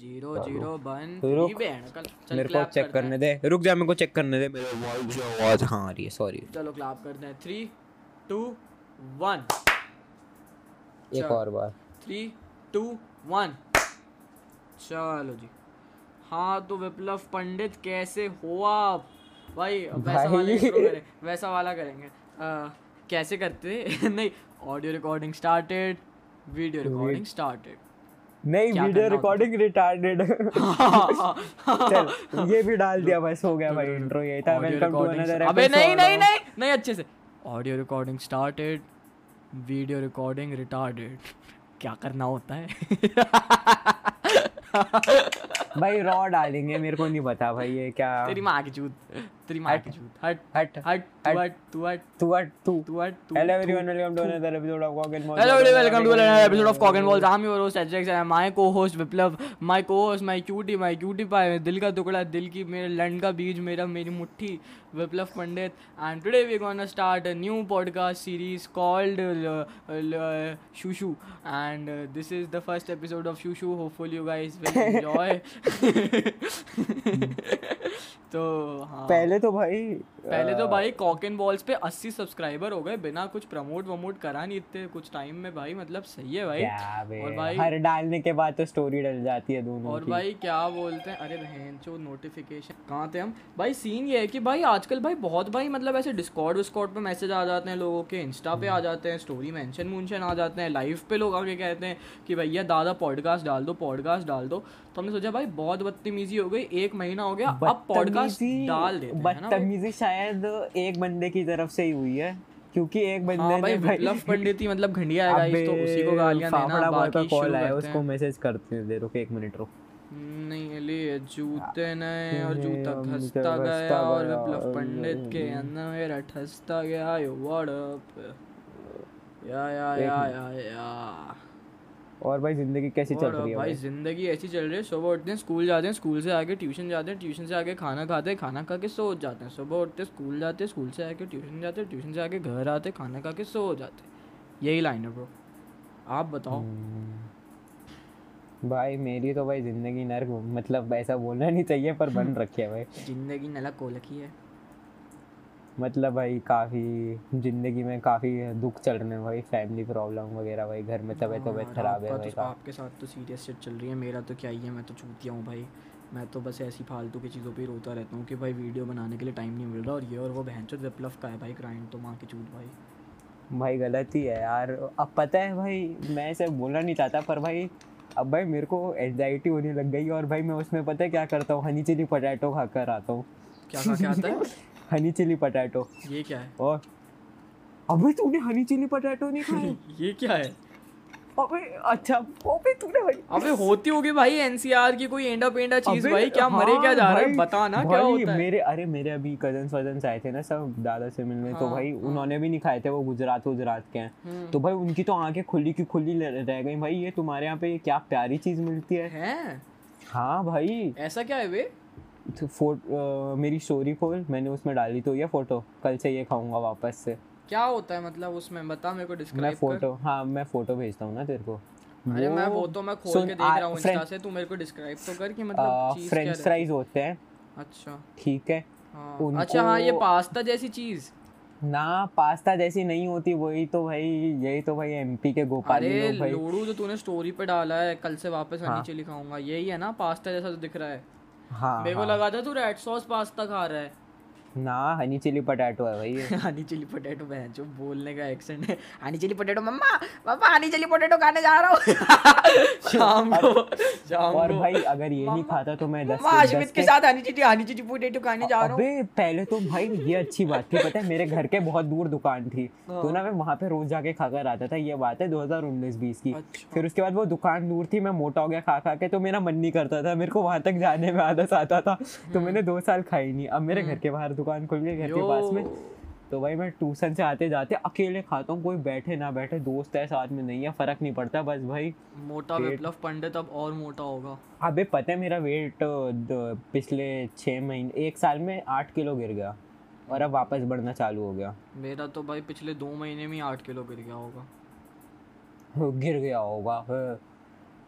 Zero zero one. चल मेरे को चेक करने दे। रुक जा मेरे को चेक करने दे। मेरे वॉइस आवाज़ हाँ आ रही है? सॉरी चलो क्लैप करते हैं। थ्री टू वन एक और बार। थ्री टू वन चलो जी। हाँ तो विप्लव पंडित कैसे हो आप? भाई वैसा वाला करें, वैसा वाला करेंगे। आ, कैसे करते? नहीं audio recording started video recording started नहीं वीडियो रिकॉर्डिंग रिटार्डेड चल ये भी डाल दिया बस हो गया भाई इंट्रो ये था वेलकम टू अनदर अबे नहीं नहीं नहीं नहीं अच्छे से। Audio recording started video recording retarded क्या करना होता है? भाई रॉ डालेंगे मेरे को नहीं पता भाई ये क्या तेरी माँ की चूत। तेरी माँ की चूत हट हट हट तू हट तू हट तू हट तू तू हट तू hello everyone welcome to another episode of cock and mall Hello everybody, welcome to another episode of Cock and Balls. I'm your host Ajay and my co-host Viplav, my co-host, my cutie, my cutie pie, दिल का टुकड़ा, दिल की मेरे लंड का बीज, मेरा मेरी मुट्ठी, today we're gonna start a new podcast series called uh, uh, Shushu. And uh, this is the first episode of Shushu. Hopefully you guys will enjoy. तो हाँ पहले तो भाई पहले तो भाई कॉक एंड बॉल्स पे 80 सब्सक्राइबर हो गए बिना कुछ प्रमोट वमोट करा नहीं इतने कुछ टाइम में भाई मतलब सही है भाई। और भाई हर डालने के बाद तो स्टोरी डल जाती है दोनों और की। भाई क्या बोलते हैं अरे बहन चो नोटिफिकेशन कहाँ थे हम? भाई सीन ये है कि भाई आजकल भाई बहुत भाई मतलब ऐसे डिस्कॉर्ड विस्कॉर्ड पे मैसेज आ जाते हैं लोगों के इंस्टा पे आ जाते हैं स्टोरी मैंशन मुंशन आ जाते हैं लाइव पे लोग आके कहते हैं कि भैया दादा पॉडकास्ट डाल दो पॉडकास्ट डाल दो। तो हमने सोचा भाई बहुत बदतमीजी हो गई एक महीना हो गया अब पॉडकास्ट डाल देते? बदतमीजी शायद एक बंदे की तरफ़ से ही हुई है क्योंकि एक बंदे हाँ भाई ने भाई विप्लव पंडित ही मतलब घंडिया है गाइस तो उसी को गालियाँ देना बाकी कॉल आया उसको मैसेज करते हैं दे रुक एक मिनट रुक। नहीं लिए जूते नए और जूता घसता घसता गया और विप्लव पंडित के अंदर मेरा ठसता गया यो व्हाट अप या या या या या। और भाई ज़िंदगी कैसी चल रही है भाई ज़िंदगी ऐसी चल रही है सुबह उठते हैं स्कूल जाते हैं स्कूल से आके ट्यूशन जाते हैं ट्यूशन से आके खाना खाते हैं खाना खा के सो जाते हैं सुबह उठते स्कूल जाते हैं स्कूल से आके ट्यूशन जाते हैं ट्यूशन से आके घर आते खाना खा के सो जाते हैं। यही लाइन है ब्रो आप बताओ। हम्म। भाई मेरी तो भाई ज़िंदगी नर्क मतलब ऐसा बोलना नहीं चाहिए पर बन रखी है भाई। ज़िंदगी नलक को लकी है। मतलब भाई काफ़ी ज़िंदगी में काफ़ी दुख चल रहे हैं भाई फैमिली प्रॉब्लम वगैरह भाई घर में तबीयत तबीयत खराब है भाई तो आपके साथ तो सीरियस शिट चल रही है मेरा तो क्या ही है मैं तो चूतिया हूँ भाई। मैं तो बस ऐसी फालतू की चीज़ों पे ही रोता रहता हूँ कि भाई वीडियो बनाने के लिए टाइम नहीं मिल रहा और ये और वो बहन विप्लव का है भाई क्राइम तो माँ की चूत भाई। भाई गलत ही है यार। अब पता है भाई मैं ऐसे बोलना नहीं चाहता पर भाई अब भाई मेरे को एनजाइटी होने लग गई और भाई मैं उसमें पता है क्या करता हूँ हनी चिली पटैटो खा कर आता हूँ। क्या खा के आता है? हनी चिली पटैटो ये क्या है? और अबे तूने हनी चिली पटैटो नहीं खाई ये क्या है? अबे अच्छा अबे तूने भाई अबे होती होगी भाई एनसीआर की कोई एंडा पेंडा चीज़ भाई क्या हाँ, मरे क्या हाँ जा रहा है? बता ना क्या होता है? मेरे अरे मेरे अभी कजन्स वजन्स आए थे ना सब दादा से मिलने हाँ, तो हाँ, भाई हाँ। उन्होंने भी नहीं खाए थे वो गुजरात गुजरात के हैं। हम्म। तो भाई उनकी तो आँखें खुली की खुली रह गई। भाई ये तुम्हारे यहाँ पे क्या प्यारी चीज़ मिलती है? हाँ भाई। ऐसा क्या है वे? तो मेरी स्टोरी खोल मैंने उसमें डाली तो ये फ़ोटो कल से ये खाऊँगा वापस से। क्या होता है मतलब उसमें? बता मेरे को मैं डिस्क्राइब कर। फ़ोटो हाँ मैं फ़ोटो भेजता हूँ ना तेरे को। अरे मैं वो तो मैं खोल के देख रहा हूँ इंस्टा से तू मेरे को डिस्क्राइब तो कर कि मतलब चीज़ फ्रेंच फ्राइज होते हैं। अच्छा। ठीक है। हाँ। अच्छा हाँ ये पास्ता जैसी चीज़। ना पास्ता जैसी नहीं होती वही तो भाई यही तो भाई एमपी के गोपाल अरे लोड़ू जो तूने स्टोरी पे डाला है कल से वापस हाँ। हनी चिली खाऊँगा यही है ना पास्ता जैसा तो दिख रहा है। हाँ मेरे को हाँ। लगा था तू रेड सॉस पास्ता खा रहा है ना हनी चिली पटाटो है भाई हनी चिली पोटैटो बहन जो बोलने का एक्सेंट है। हनी चिली पोटैटो मम्मा पापा हनी चिली पोटैटो खाने जा रहा हूँ। शाम को शाम और भाई अगर ये नहीं खाता तो मैं दस मम्मा आशमित के साथ honey chilli honey chilli potato खाने जा रहा हूँ। अबे पहले तो भाई ये अच्छी बात थी पता है मेरे घर के बहुत दूर दुकान थी। तो ना मैं वहाँ पे रोज जाके खाकर आता था ये बात है 2019 20 की। अच्छा। फिर उसके बाद वो दुकान दूर थी मैं मोटा हो गया खा खा के तो मेरा मन नहीं करता था मेरे को वहाँ तक जाने में आदत आता था। तो मैंने दो साल खाई नहीं अब मेरे घर के बाहर दुकान खुल गई घर के पास में। तो भाई मैं ट्यूशन से आते जाते अकेले खाता हूँ कोई बैठे ना बैठे दोस्त है साथ में नहीं है फ़र्क नहीं पड़ता बस भाई। मोटा विप्लव पंडित अब और मोटा होगा। अबे पता है मेरा वेट पिछले छः महीने एक साल में आठ किलो गिर गया और अब वापस बढ़ना चालू हो गया। मेरा तो भाई पिछले दो महीने में आठ किलो गिर गया होगा। गिर गया होगा हाँ।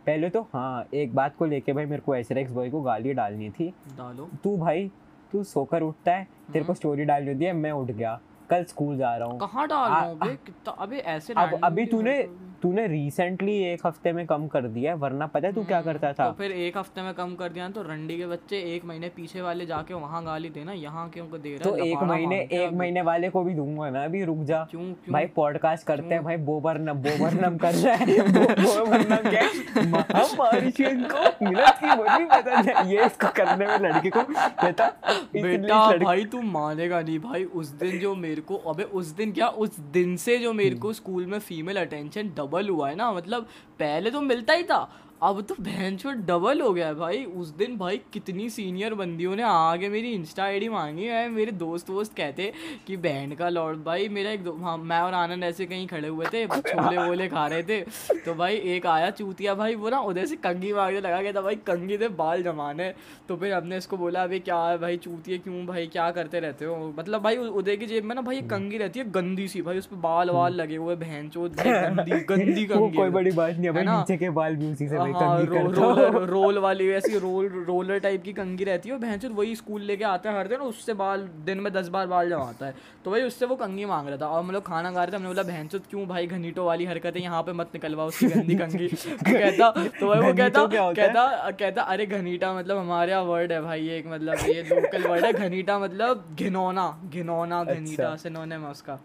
पहले तो हाँ एक बात को लेके भाई मेरे को एस एक्स बॉय को गाली डालनी थी। डालो। तू भाई तू सोकर उठता है तेरे को हम्म। स्टोरी डालनी देती है मैं उठ गया कल स्कूल जा रहा हूँ कहाँ डाल रहा हूँ अभी अबे ऐसे अब अभी तूने? तूने रिसेंटली एक हफ़्ते में कम कर दिया है वरना पता है तू क्या हम्म, करता था? तो फिर एक हफ़्ते में कम कर दिया तो रंडी के बच्चे एक महीने पीछे वाले जाके वहाँ गाली देना यहाँ क्यों को दे रहा तो एक महीने एक महीने वाले को भी दूँगा ना अभी रुक जा। क्यों क्यों? भाई पॉडकास्ट करते हैं भाई बोबर नम बोबर नम कर रहा है बोबर नम क्या? महामारी से की बोली पता नहीं ये इसको करने में लड़के को कहता बेटा भाई तू मानेगा नहीं भाई उस दिन जो मेरे को अबे उस दिन क्या उस दिन से जो मेरे हम्म। को स्कूल में फीमेल अटेंशन डबल हुआ है ना मतलब पहले तो मिलता ही था अब तो बहन डबल हो गया है भाई। उस दिन भाई कितनी सीनियर बंदियों ने आगे मेरी इंस्टा आईडी मांगी। है मेरे दोस्त वोस्त कहते कि बहन का लॉर्ड भाई मेरा एक दो- हाँ मैं और आनंद ऐसे कहीं खड़े हुए थे छोले वोले खा रहे थे। तो भाई एक आया चूतिया भाई वो ना उधर से कंगी मांगने लगा गया था भाई कंगी थे बाल जमाने तो फिर हमने इसको बोला अभी क्या है भाई चूतिए क्यों भाई क्या करते रहते हो? मतलब भाई उदय की जेब में ना भाई कंगी रहती है गंदी सी भाई उस पर बाल वाल लगे हुए भैंस चोत गंदी गंदी कंगी कोई बड़ी बात नहीं है है ना? नीचे के बाल भी उसी से भाई हाँ, रो। रोलर रोल वाली ऐसी रोल रोलर टाइप की कंगी रहती है भैंस वही स्कूल लेके आता है हर दिन उससे बाल दिन में दस बार बाल जमाता है तो भाई उससे वो कंगी मांग रहा था और हम लोग खाना खा रहे थे हमने बोला भैंस क्यों भाई घनीटो वाली हरकत है यहाँ पे मत निकलवा उसकी गंदी कंगी तो कहता तो भाई वो कहता? कहता कहता अरे घनीटा मतलब हमारे यहाँ वर्ड है भाई एक मतलब ये लोकल वर्ड है घनीटा मतलब घिनौना घिनौना घनीटा। सिनोनिम है उसका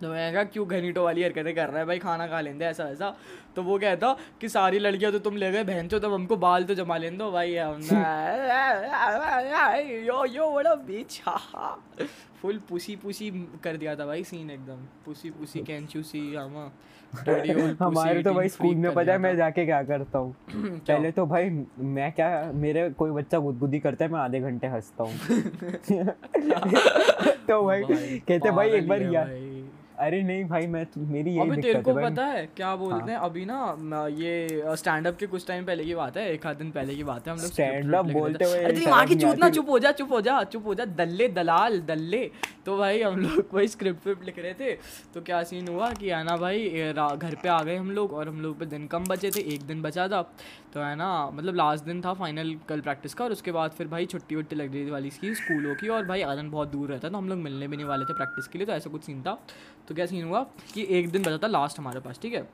तो मैं कहा क्यों घनीटो वाली हरकतें कर रहा है भाई? खाना खा लेंगे ऐसा ऐसा। तो वो कहता कि सारी लड़कियाँ तो तुम ले गए बहन चो तब हमको बाल तो जमा लेने दो भाई हमने यो यो बड़ा बीच। फुल पुसी पुसी कर दिया था भाई सीन एकदम। पुसी पुसी कैंचू सी हम हमारे तो भाई स्कूल में पता है मैं जाके क्या करता हूँ? पहले तो भाई मैं क्या मेरे कोई बच्चा गुदगुदी करता है मैं आधे घंटे हंसता हूँ। तो भाई कहते भाई एक बार यार अरे नहीं भाई मैं मेरी यही अबे तेरे को पता है क्या बोलते हाँ। हैं। अभी ना ये स्टैंड अप के कुछ टाइम पहले की बात है एक आध दिन पहले की बात है हम लोग रहे थे। बोलते हुए अरे तेरी माँ की चूत ना चुप हो जा चुप हो जा चुप हो जा दल्ले दलाल दल्ले। तो भाई हम लोग वही स्क्रिप्ट विप्ट लिख रहे थे तो क्या सीन हुआ कि आना भाई घर पे आ गए हम लोग और हम लोग पे दिन कम बचे थे एक दिन बचा था। तो है ना मतलब लास्ट दिन था फाइनल कल प्रैक्टिस का और उसके बाद फिर भाई छुट्टी वुट्टी लग रही थी वाली इसकी स्कूलों की और भाई आनंद बहुत दूर रहता तो हम लोग मिलने भी नहीं वाले थे प्रैक्टिस के लिए तो ऐसा कुछ सीन था। तो क्या सीन हुआ कि एक दिन बचा था लास्ट हमारे पास, ठीक है?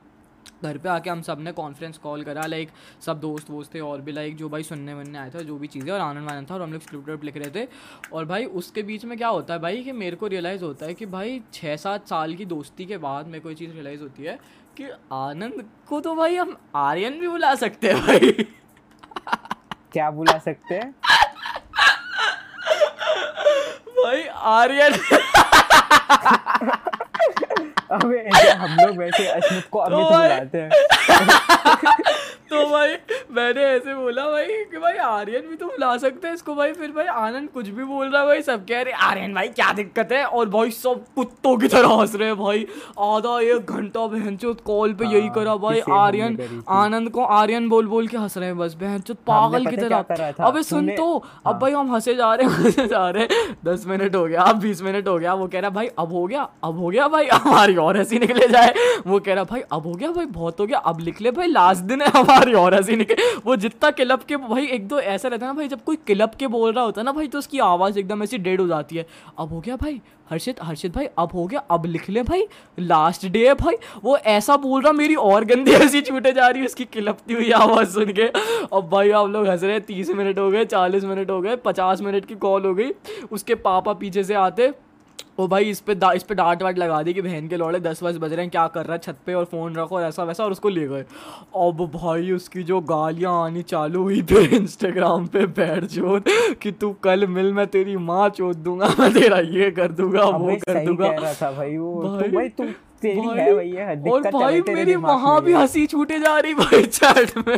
घर पे आके हम सबने कॉन्फ्रेंस कॉल करा लाइक सब दोस्त वोस्त थे और भी लाइक जो भाई सुनने वनने आए थे जो भी चीज़ें और आनंद वानंद था और हम लोग स्क्रिप्ट लिख रहे थे। और भाई उसके बीच में क्या होता है भाई कि मेरे को रियलाइज़ होता है कि भाई छः सात साल की दोस्ती के बाद मेरे को ये चीज़ रियलाइज़ होती है कि आनंद को तो भाई हम आर्यन भी बुला सकते हैं भाई। क्या बुला सकते हैं? भाई आर्यन। अबे ऐसे हम लोग वैसे अश्मित को अमित बुलाते हैं। तो भाई मैंने ऐसे बोला भाई कि भाई आर्यन भी तो बुला सकते हैं इसको भाई फिर भाई आनंद कुछ भी बोल रहा है भाई सब कह रहे आर्यन भाई क्या दिक्कत है? और भाई सब कुत्तों की तरह हंस रहे हैं भाई। आधा एक घंटा बहन कॉल पे यही हाँ, करा भाई आर्यन। आनंद को आर्यन बोल बोल के हंस रहे हैं बस बहन पागल की तरह? अबे सुन तो अब भाई हम हंसे जा रहे हैं हंसे जा रहे हैं। दस मिनट हो गया अब बीस मिनट हो गया वो कह रहा भाई अब हो गया अब हो गया भाई हमारी और हँसी निकले जाए। वो कह रहा, भाई, अब हो गया, भाई, बहुत हो गया, अब लिख ले, भाई लास्ट दिन है हमारी और हँसी निकले। वो जितना क्लब के, भाई, एक दो ऐसा रहता है ना, भाई, जब कोई क्लब के बोल रहा होता है ना, भाई तो उसकी आवाज़ एकदम ऐसी डेड हो जाती है। अब हो गया, भाई, हर्षित हर्षित भाई, अब हो गया, अब लिख ले, भाई लास्ट डे है, भाई। वो ऐसा बोल रहा, मेरी और गंदी ऐसी छूटे जा रही है उसकी किलपती हुई आवाज़ सुन के। अब भाई आप लोग हंस रहे हैं, तीस मिनट हो गए, चालीस मिनट हो गए, पचास मिनट की कॉल हो गई। उसके पापा पीछे से आते ओ भाई इस पे इस पे डांट वाट लगा दी कि बहन के लौड़े दस बज बज रहे हैं क्या कर रहा है छत पे और फ़ोन रखो और ऐसा वैसा और उसको ले गए। अब भाई उसकी जो गालियाँ आनी चालू हुई पे इंस्टाग्राम पे बैठ जो कि तू कल मिल मैं तेरी माँ चोत दूँगा मैं तेरा ये कर दूँगा वो कर दूँगा। भाई वो। भाई- तो भाई तू तेरी भाई- है भाई ये और भाई मेरी वहाँ भी। हँसी छूटे जा रही भाई चैट में।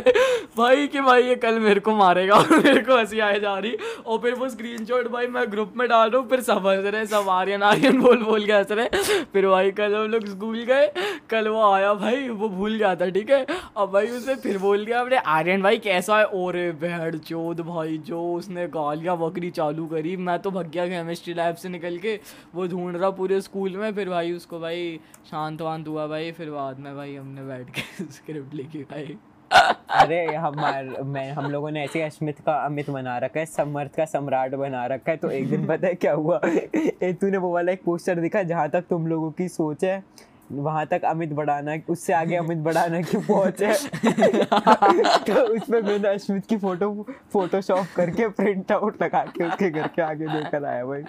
भाई कि भाई ये कल मेरे को मारेगा और मेरे को हँसी आए जा रही। और फिर वो स्क्रीनशॉट भाई मैं ग्रुप में डाल रहा हूँ फिर सब हंस रहे सब आर्यन आर्यन बोल बोल के हंस रहे फिर भाई कल हम लोग स्कूल गए कल वो आया भाई वो भूल गया था ठीक है? अब भाई उसे फिर बोल दिया अपने आर्यन भाई कैसा है? ओरे भेड़ चोद भाई जो उसने गालियाँ बकरी चालू करी मैं तो भग गया केमिस्ट्री लैब से निकल के वो ढूंढ रहा पूरे स्कूल में फिर भाई उसको भाई शांत वांत हुआ भाई, फिर बाद में भाई हमने बैठ के स्क्रिप्ट लिखी भाई। अरे, हमार मैं हम लोगों ने ऐसे अश्मित का अमित बना रखा है, समर्थ का सम्राट बना रखा है तो एक दिन पता है क्या हुआ? तूने वो वाला एक पोस्टर दिखा जहाँ तक तुम लोगों की सोच है? वहाँ तक अमित बढ़ाना, उससे आगे अमित बढ़ाना की पहुँच तो उसमें मैंने अश्मित की फ़ोटो फोटोशॉप करके प्रिंट आउट लगा के उसके घर के आगे लेकर आया भाई।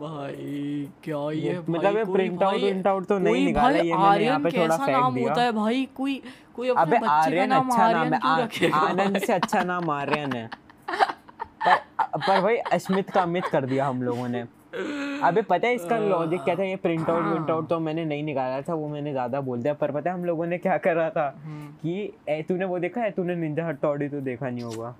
भाई क्या ये मतलब ये प्रिंट आउट प्रिंट आउट तो नहीं निकाला ये मैंने यहाँ पे थोड़ा फेंक दिया। होता है भाई? कोई कोई अबे आर्यन अच्छा नाम है आनंद से अच्छा नाम आर्यन है। पर पर भाई अश्मित का अमित कर दिया हम लोगों ने। अबे पता है इसका लॉजिक क्या था? ये प्रिंट आउट प्रिंट आउट तो मैंने नहीं निकाला था वो मैंने ज़्यादा बोल दिया। पर पता है हम लोगों ने क्या करा था? हम्म। कि तूने वो देखा है? तूने निंजा हथौड़ी तो देखा नहीं होगा।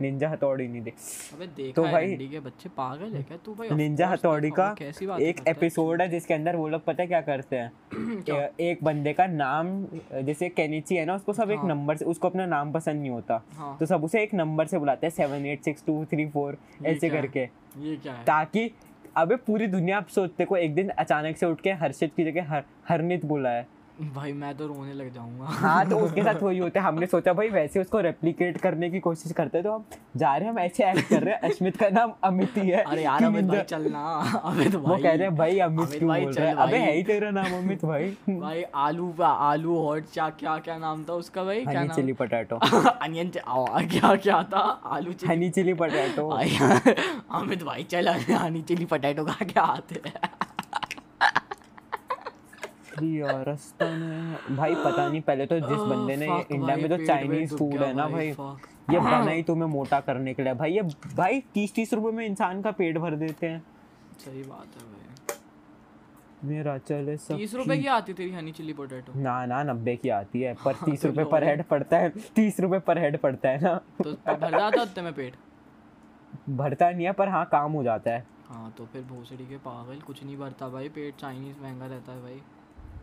निंजा हथौड़ी नहीं अबे देखा तो भाई के बच्चे पागल है क्या? तू भाई निंजा हथौड़ी का एक एपिसोड है। जिसके अंदर वो लोग पता है क्या करते हैं? एक बंदे का नाम जैसे केनिची है ना उसको सब एक हाँ। नंबर से उसको अपना नाम पसंद नहीं होता। हाँ। तो सब उसे एक नंबर से बुलाते हैं seven eight six two three four ऐसे करके। है? ताकि अबे पूरी दुनिया आप सोचते को एक दिन अचानक से उठ के हर्षित की जगह हर हरनित बोला है भाई मैं तो रोने लग जाऊँगा। हाँ तो उसके साथ वही होता है। हमने सोचा भाई वैसे उसको रेप्लिकेट करने की कोशिश करते हैं तो हम जा रहे हैं हम ऐसे एक्ट कर रहे हैं। अश्मित का नाम अमित ही है। अरे यार अमित भाई निंजा- चलना अमित वो कह रहे हैं भाई अमित क्यों भाई बोल रहा है? अबे है ही तेरा नाम अमित भाई। भाई आलू का आलू हॉट क्या क्या क्या नाम था उसका भाई? क्या नाम? चिली पटाटो अनियन क्या क्या था? आलू हनी चिली पटाटो भाई अमित भाई चल हनी चिली पटेटो खा के आते हैं। भाई पता नहीं पहले तो जिस बंदे ने इंडिया में तो चाइनीज़ फ़ूड है ना भाई, ये बना ही। तुम्हें मोटा करने के लिए। भाई ये भाई तीस तीस रुपए में इंसान का पेट भर देते हैं। सही बात है भाई। मेरा चले सब तीस रुपए की आती तेरी हनी चिली पोटैटो ना ना नब्बे की आती है पर तीस तो रुपए पर हेड पड़ता है तीस रुपए पर हेड पड़ता है ना। तो भर जाता उतने में पेट? भरता नहीं है पर हाँ काम हो जाता है। हाँ तो फिर भोसड़ी के पागल कुछ नहीं भरता भाई पेट चाइनीज़ महँगा रहता है भाई।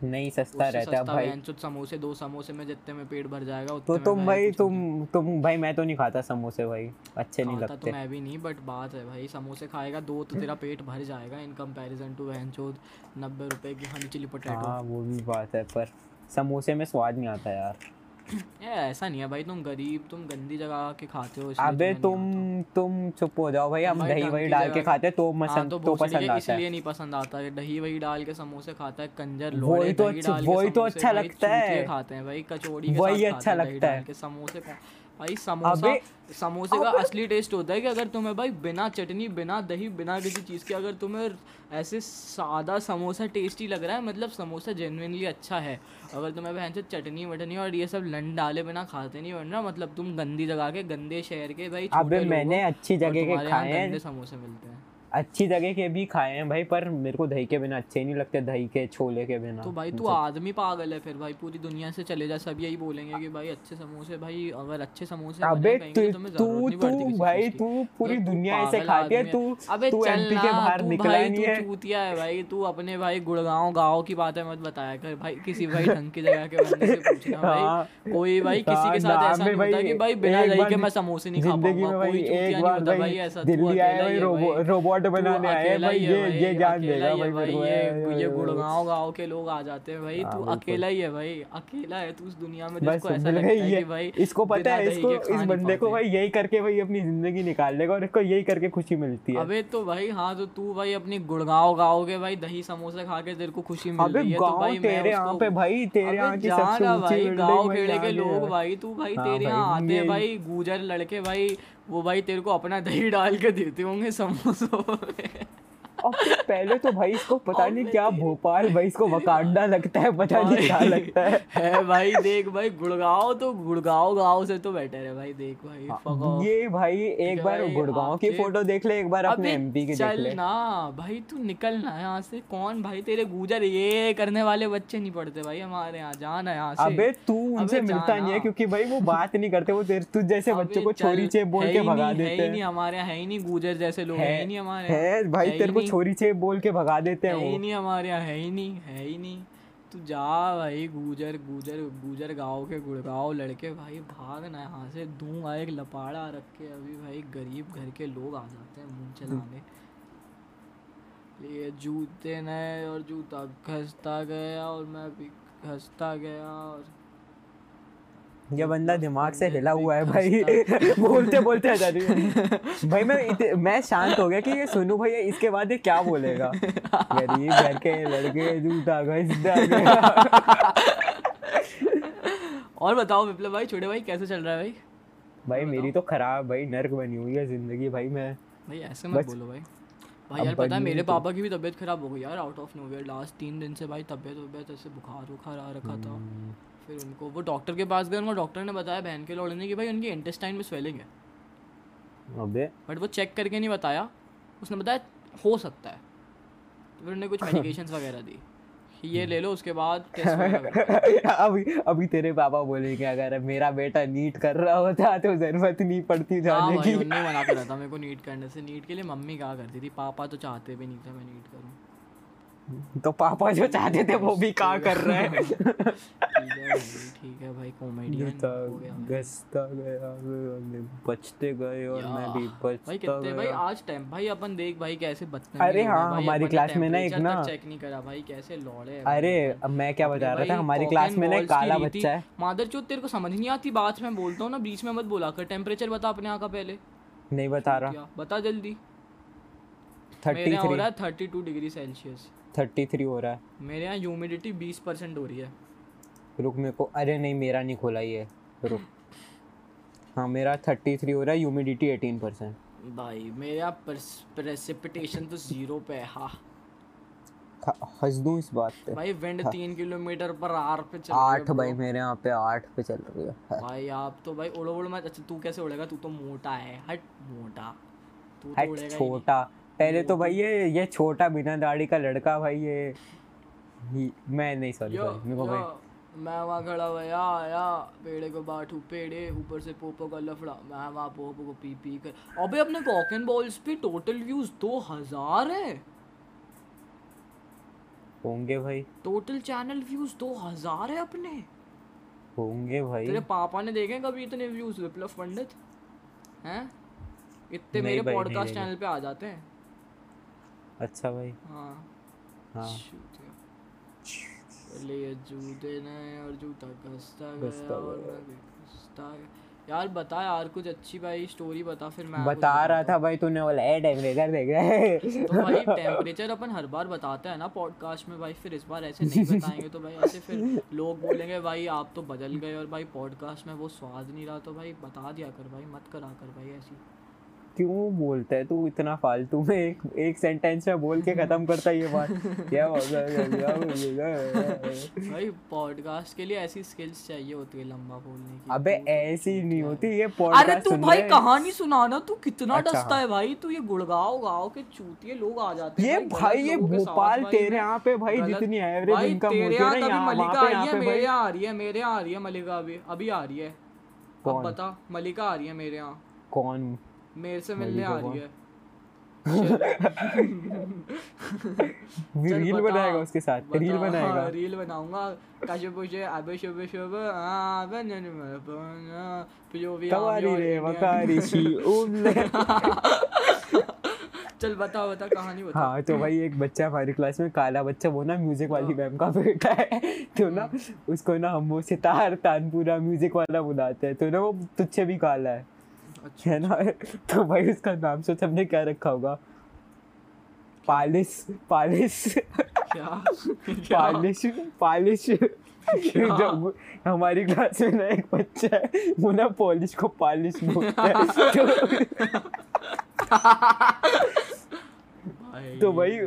नहीं सस्ता रहता सस्ता भाई। समोसे दो समोसे में जितने में पेट भर जाएगा तो तुम भाई तुम तुम भाई मैं तो नहीं खाता समोसे भाई अच्छे नहीं लगते तो लगते। मैं भी नहीं बट बात है भाई समोसे खाएगा दो तो तेरा पेट भर जाएगा इन कंपैरिजन टू बहनचोद नब्बे रुपए की हनी चिली पोटैटो हाँ वो भी बात है पर समोसे में स्वाद नहीं आता यार। ऐसा नहीं है भाई तुम गरीब तुम गंदी जगह के खाते हो अबे तुम तुम चुप हो जाओ भाई हम दही वही डाल के खाते तो हाँ, पसंद तो तो पसंद आता है इसलिए नहीं पसंद आता है दही वही डाल के समोसे खाता है कंजर वही लोड़े तो अच्छा- वही तो अच्छा लगता है। खाते हैं भाई कचौड़ी के वही अच्छा हैं लगता है। के समोसे भाई समोसा समोसे का असली टेस्ट होता है कि अगर तुम्हें भाई बिना चटनी बिना दही बिना किसी चीज़ के अगर तुम्हें ऐसे सादा समोसा टेस्टी लग रहा है मतलब समोसा जेनविनली अच्छा है। अगर तुम्हें बहन से चटनी वटनी और ये सब लन डाले बिना खाते नहीं वरना मतलब तुम गंदी जगह के गंदे शहर के भाई अबे मैंने अच्छी जगह के खाए हैं। समोसे मिलते हैं। अच्छी जगह के भी खाए हैं भाई पर मेरे को दही के बिना अच्छे नहीं लगते दही के छोले के बिना। तो भाई तू आदमी पागल है फिर भाई पूरी दुनिया से चले जा सब यही बोलेंगे कि भाई अच्छे समोसे भाई अगर अच्छे समोसे अबे बने कहीं तो तू तू तू भाई तू पूरी मतलब दुनिया ऐसे खाती है तू अबे तू एमपी के बाहर तू निकला ही नहीं तू है। चूतिया है भाई तू अपने भाई गुड़गांव गाँव की बातें मत बताया कर भाई किसी भाई ढंग की जगह के बंदे से पूछना हाँ। भाई। कोई भाई किसी के हाँ, साथ ऐसा नहीं होता कि भाई बिना दही के मैं समोसे नहीं खा पाऊँगा कोई चूतिया नहीं होता भाई ऐसा तू दिल्ली ही है भाई। रोबोट तू बनाने आए भाई ये ये अकेला देगा भाई मेरे को ये ये गुड़गांव गाँव के लोग आ जाते हैं भाई हाँ, तू अकेला ही है भाई अकेला है तू उस दुनिया में बस जिसको ऐसा लगता है कि भाई इसको पता है इसको इस बंदे को भाई यही करके भाई अपनी ज़िंदगी निकाल लेगा और इसको यही करके खुशी मिलती है। अबे तो भाई हाँ तो तू भाई अपनी गुड़गांव गाँव के भाई दही समोसे खा के तेरे को खुशी मिल रही है तो भाई तेरे यहाँ पे भाई तेरे यहाँ की सबसे ऊँची गाँव खेड़े के लोग भाई तू भाई हाँ तेरे यहाँ आते हैं भाई गुजर लड़के भाई वो भाई तेरे को अपना दही डाल के देते होंगे समोसों में। और फिर पहले तो भाई इसको पता नहीं क्या भोपाल भाई इसको वकांडा लगता है पता नहीं क्या लगता है। है भाई देख भाई गुड़गांव तो गुड़गांव गाँव से तो बेटर है भाई देख भाई fuck ये भाई एक बार गुड़गांव की फ़ोटो देख ले एक बार अपने एमपी की देख ले। ना भाई तू निकल ना यहाँ से कौन भाई तेरे गुजर ये करने वाले बच्चे नहीं पढ़ते भाई हमारे यहाँ जाना यहाँ से। अबे तू उनसे मिलता नहीं है। क्योंकि भाई वो बात नहीं करते वो तेरे तुझ जैसे बच्चों को छोरी चेप बोल के ही भगा है देते ही। नहीं हैं हमारे यहाँ है ही नहीं गुजर जैसे लोग है ही नहीं हमारे है भाई तेरे को। छोरी से बोल के भगा देते हैं है वो। नहीं हमारे यहाँ है ही नहीं है ही नहीं। तू जा भाई गुजर गुजर गुजर गाँव के गुड़गांव लड़के भाई भाग ना यहाँ से। दूँगा एक लपाड़ा रख के अभी भाई गरीब घर के लोग आ जाते हैं मुँह चलाने। ये जूते नए और जूता घसता गया और मैं भी घसता गया और ये बंदा दिमाग से हिला हुआ है भाई बोलते बोलते आ जाती है। भाई मैं मैं शांत हो गया कि ये सुनू भैया इसके बाद ये क्या बोलेगा? गरीब घर के लड़के और बताओ विप्लव भाई छोटे भाई कैसे चल रहा है भाई? भाई मेरी तो खराब भाई नर्क बनी हुई है ज़िंदगी भाई मैं। भाई ऐसे मत बोलो भाई। भाई यार पता है मेरे तो- पापा की भी तबीयत खराब हो गई यार आउट ऑफ़ नोवेयर लास्ट तीन दिन से भाई तबीयत वबीयत ऐसे बुखार बुखार आ रखा था। फिर उनको। वो डॉक्टर के पास गए उनको डॉक्टर ने बताया बहन के लौड़ने की भाई उनकी इंटेस्टाइन में स्वेलिंग है। अबे। बट वो चेक करके नहीं बताया। उसने बताया हो सकता है। तो फिर उन्हें कुछ मेडिकेशंस वगैरह दी। कि ये ले लो उसके बाद टेस्ट अभी अभी तेरे पापा बोले कि अगर मेरा बेटा नीट कर रहा होता तो ज़रूरत नहीं पड़ती हाँ जाने की। उन्होंने मना करा था मेरे को नीट करने से। नीट के लिए मम्मी कहा करती थी? पापा तो चाहते भी नहीं था मैं नीट करूँ। तो पापा जो चाहते थे वो भी कहाँ कर रहे हैं। ठीक है भाई कॉमेडियन हो गया बचते गए और मैं भी यार, भाई कितने भाई आज टाइम भाई अपन देख भाई कैसे बचते अरे हाँ, हमारी क्लास में ना एक ना- चेक नहीं करा भाई कैसे लौड़े अरे अब मैं क्या बता रहा था हमारी क्लास में ना काला बच्चा है। मादर चौथ तेरे को समझ नहीं आती बात मैं बोलता हूँ ना बीच में मत बोला कर टेम्परेचर बता अपने यहाँ का पहले। नहीं बता रहा। बता जल्दी। थर्टी हो रहा है thirty two degree Celsius thirty three हो रहा है। मेरे यहाँ ह्यूमिडिटी बीस परसेंट हो रही है। रुक मेरे को अरे नहीं मेरा नहीं खोला ये। रुक। हाँ मेरा थर्टी थ्री हो रहा है ह्यूमिडिटी एटीन परसेंट भाई मेरे यहाँ प्रेसिपिटेशन तो ज़ीरो पे है हाँ। हंस दूँ इस बात पे? भाई विंड तीन किलोमीटर पर आर पे चल आठ भाई मेरे यहाँ पे आठ पे चल रही है। भाई आप तो भाई उड़ो उड़ो मत अच्छा तू कैसे उड़ेगा? तू तो मोटा है हट मोटा। तू तो उड़ेगा छोटा। पहले तो भाई ये ये छोटा बिना दाढ़ी का लड़का भाई ये मैं नहीं सॉरी मेरे को भाई मैं वहाँ खड़ा हुआ या या पेड़े को बांटू पेड़े ऊपर से पोपो का लफड़ा मैं वहाँ पोपो को पी पी कर अबे अपने कॉक एंड बॉल्स पे टोटल व्यूज़ दो हज़ार है। होंगे भाई। टोटल चैनल व्यूज़ दो हज़ार है अपने। होंगे भाई। तेरे पापा ने देखे कभी इतने व्यूज़ विप्लव पंडित? हैं? इतने मेरे पॉडकास्ट चैनल पे आ जाते हैं। अच्छा भाई। हाँ। हाँ। पहले ये जूते नए और जूता घसता गया और घसता गया। यार बता यार कुछ अच्छी भाई स्टोरी बता फिर मैं बता रहा था भाई तूने बोला ए टेम्परेचर देख रहे तो भाई टेम्परेचर अपन हर बार बताते हैं ना पॉडकास्ट में भाई फिर इस बार ऐसे नहीं बताएँगे तो भाई ऐसे फिर लोग बोलेंगे भाई आप तो बदल गए और भाई पॉडकास्ट में वो स्वाद नहीं रहा। तो भाई बता दिया कर भाई मत करा कर भाई ऐसी। क्यों बोलता है? तू इतना फालतू में एक एक सेंटेंस में बोल के खत्म करता है ये बात। क्या भाई पॉडकास्ट के लिए ऐसी स्किल्स चाहिए होती है लंबा बोलने की। अबे तू ऐसी नहीं होती। ये अरे तू भाई रहे कहानी सुनाना तू कितना अच्छा, डसता हाँ। है भाई? तू ये गुड़गांव गाँव के चूतिए लोग आ जाते हैं ये भाई ये भोपाल तेरे यहाँ पे भाई जितनी एवरेज इनकम होती है ना यहाँ मलिका आई यहाँ है मेरे यहाँ आ रही है मेरे यहाँ आ रही है मलिका अभी अभी आ रही है। अब? बता मलिका आ रही है मेरे यहाँ। कौन? मेरे से मिलने आ रही है। रील बनाएगा उसके साथ रील बनाएगा हाँ, रील बनाऊँगा। काशे पुशे अबे हाँ बनन में बना पियोवी कवारी रे वकारी शी उमले चल बता बता कहानी बता। हाँ तो भाई एक बच्चा हमारी क्लास में काला बच्चा वो ना म्यूज़िक वाली मैम का बेटा है। तो ना उसको ना हम वो सितार तानपुरा म्यूज़िक वाला बुलाते हैं। तो ना वो तुझसे भी काला है। अच्छा है ना? तो भाई उसका नाम सोच हमने क्या रखा होगा? पालिस पालिस क्या? पालिश पालिश। जब हमारी क्लास में ना एक बच्चा है वो ना पॉलिश को पालिश बोलता है। तो भाई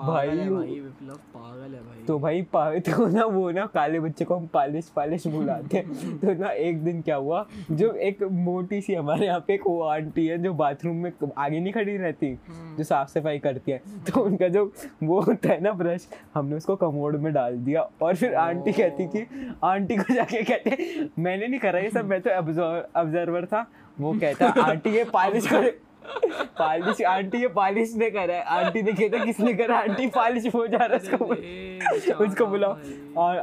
भाई- है भाई- भाई विप्लव पागल है भाई। तो भाई पा- तो ना वो ना काले बच्चे को हम पालिश पालिश बुलाते हैं। तो ना एक दिन क्या हुआ जो एक मोटी सी हमारे यहाँ पे एक वो आंटी है जो बाथरूम में आगे नहीं खड़ी रहती जो साफ़ सफ़ाई करती है। तो उनका जो वो होता है ना ब्रश हमने उसको कमोड में डाल दिया और फिर आंटी कहती कि आंटी को जाके कहते मैंने नहीं करा ये सब मैं तो ऑब्जर्वर था। वो कहता आंटी ये पालिश कर पालिश आंटी ये पालिश ने करा है। आंटी ने कहता किसने करा? आंटी पालिश हो जा रहा है उसको उसको बुलाओ।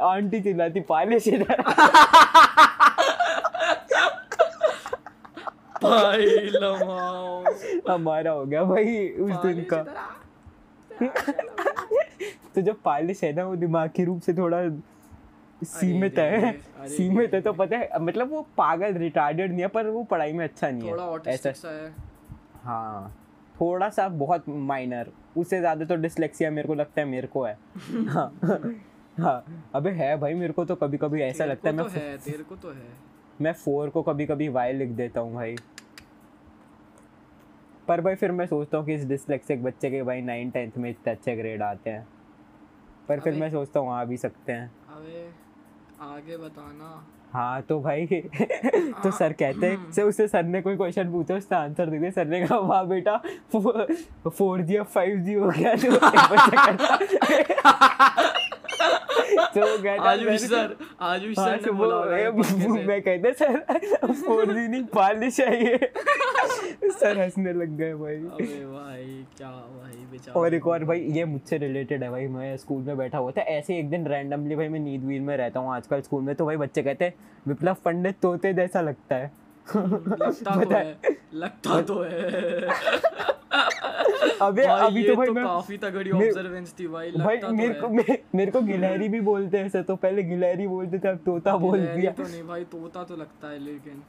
आंटी चिल्लाती पालिश इधर भाई लमाओ हमारा हो गया भाई उस दिन का। तो जो पालिश है ना वो दिमाग के रूप से थोड़ा सीमित है। सीमित है तो पता है मतलब वो पागल रिटार्डेड नहीं है पर वो पढ़ाई में अच्छा नहीं है। ऐसा। है। हाँ थोड़ा सा बहुत माइनर उससे ज़्यादा तो डिसलेक्सिया मेरे को लगता है मेरे को है। हाँ हाँ अबे है भाई मेरे को तो कभी कभी ऐसा लगता है मैं तो है तेरे को तो है। मैं फोर को कभी कभी वाई लिख देता हूँ भाई। पर भाई फिर मैं सोचता हूँ कि इस डिसलेक्सिक बच्चे के भाई नाइन टेंथ में इतने अच्छे ग्रेड आते हैं। पर फिर मैं सोचता हूँ आ भी सकते हैं। अबे आगे बताना। हाँ तो भाई तो सर कहते हैं से उससे सर ने कोई क्वेश्चन पूछा उसने आंसर दे दिया। सर ने कहा वाह बेटा फोर जी या फाइव जी हो गया तो तो आयुष सर आयुष हाँ, सर तो ने बोला होगा ये पंखे से। मैं कहते सर फोर नहीं पालनी चाहिए। सर हंसने लग गए भाई। अबे भाई क्या भाई बेचारा। और एक और भाई ये मुझसे रिलेटेड है भाई मैं स्कूल में बैठा हुआ था ऐसे एक दिन रैंडमली भाई मैं नींद वींद में रहता हूँ आजकल स्कूल में तो भाई बच्चे कहते हैं विप्लव पंडित तोते जैसा लगता है। लगता तो है लगता तो है। अबे अभी ये तो भाई तो मैं काफ़ी तगड़ी ऑब्जर्वेंस थी भाई भाई तो मेरे तो को मे, मेरे को गिलहरी भी बोलते हैं ऐसे तो पहले गिलहरी बोलते थे अब तोता बोल दिया। तो नहीं भाई तोता तो लगता है लेकिन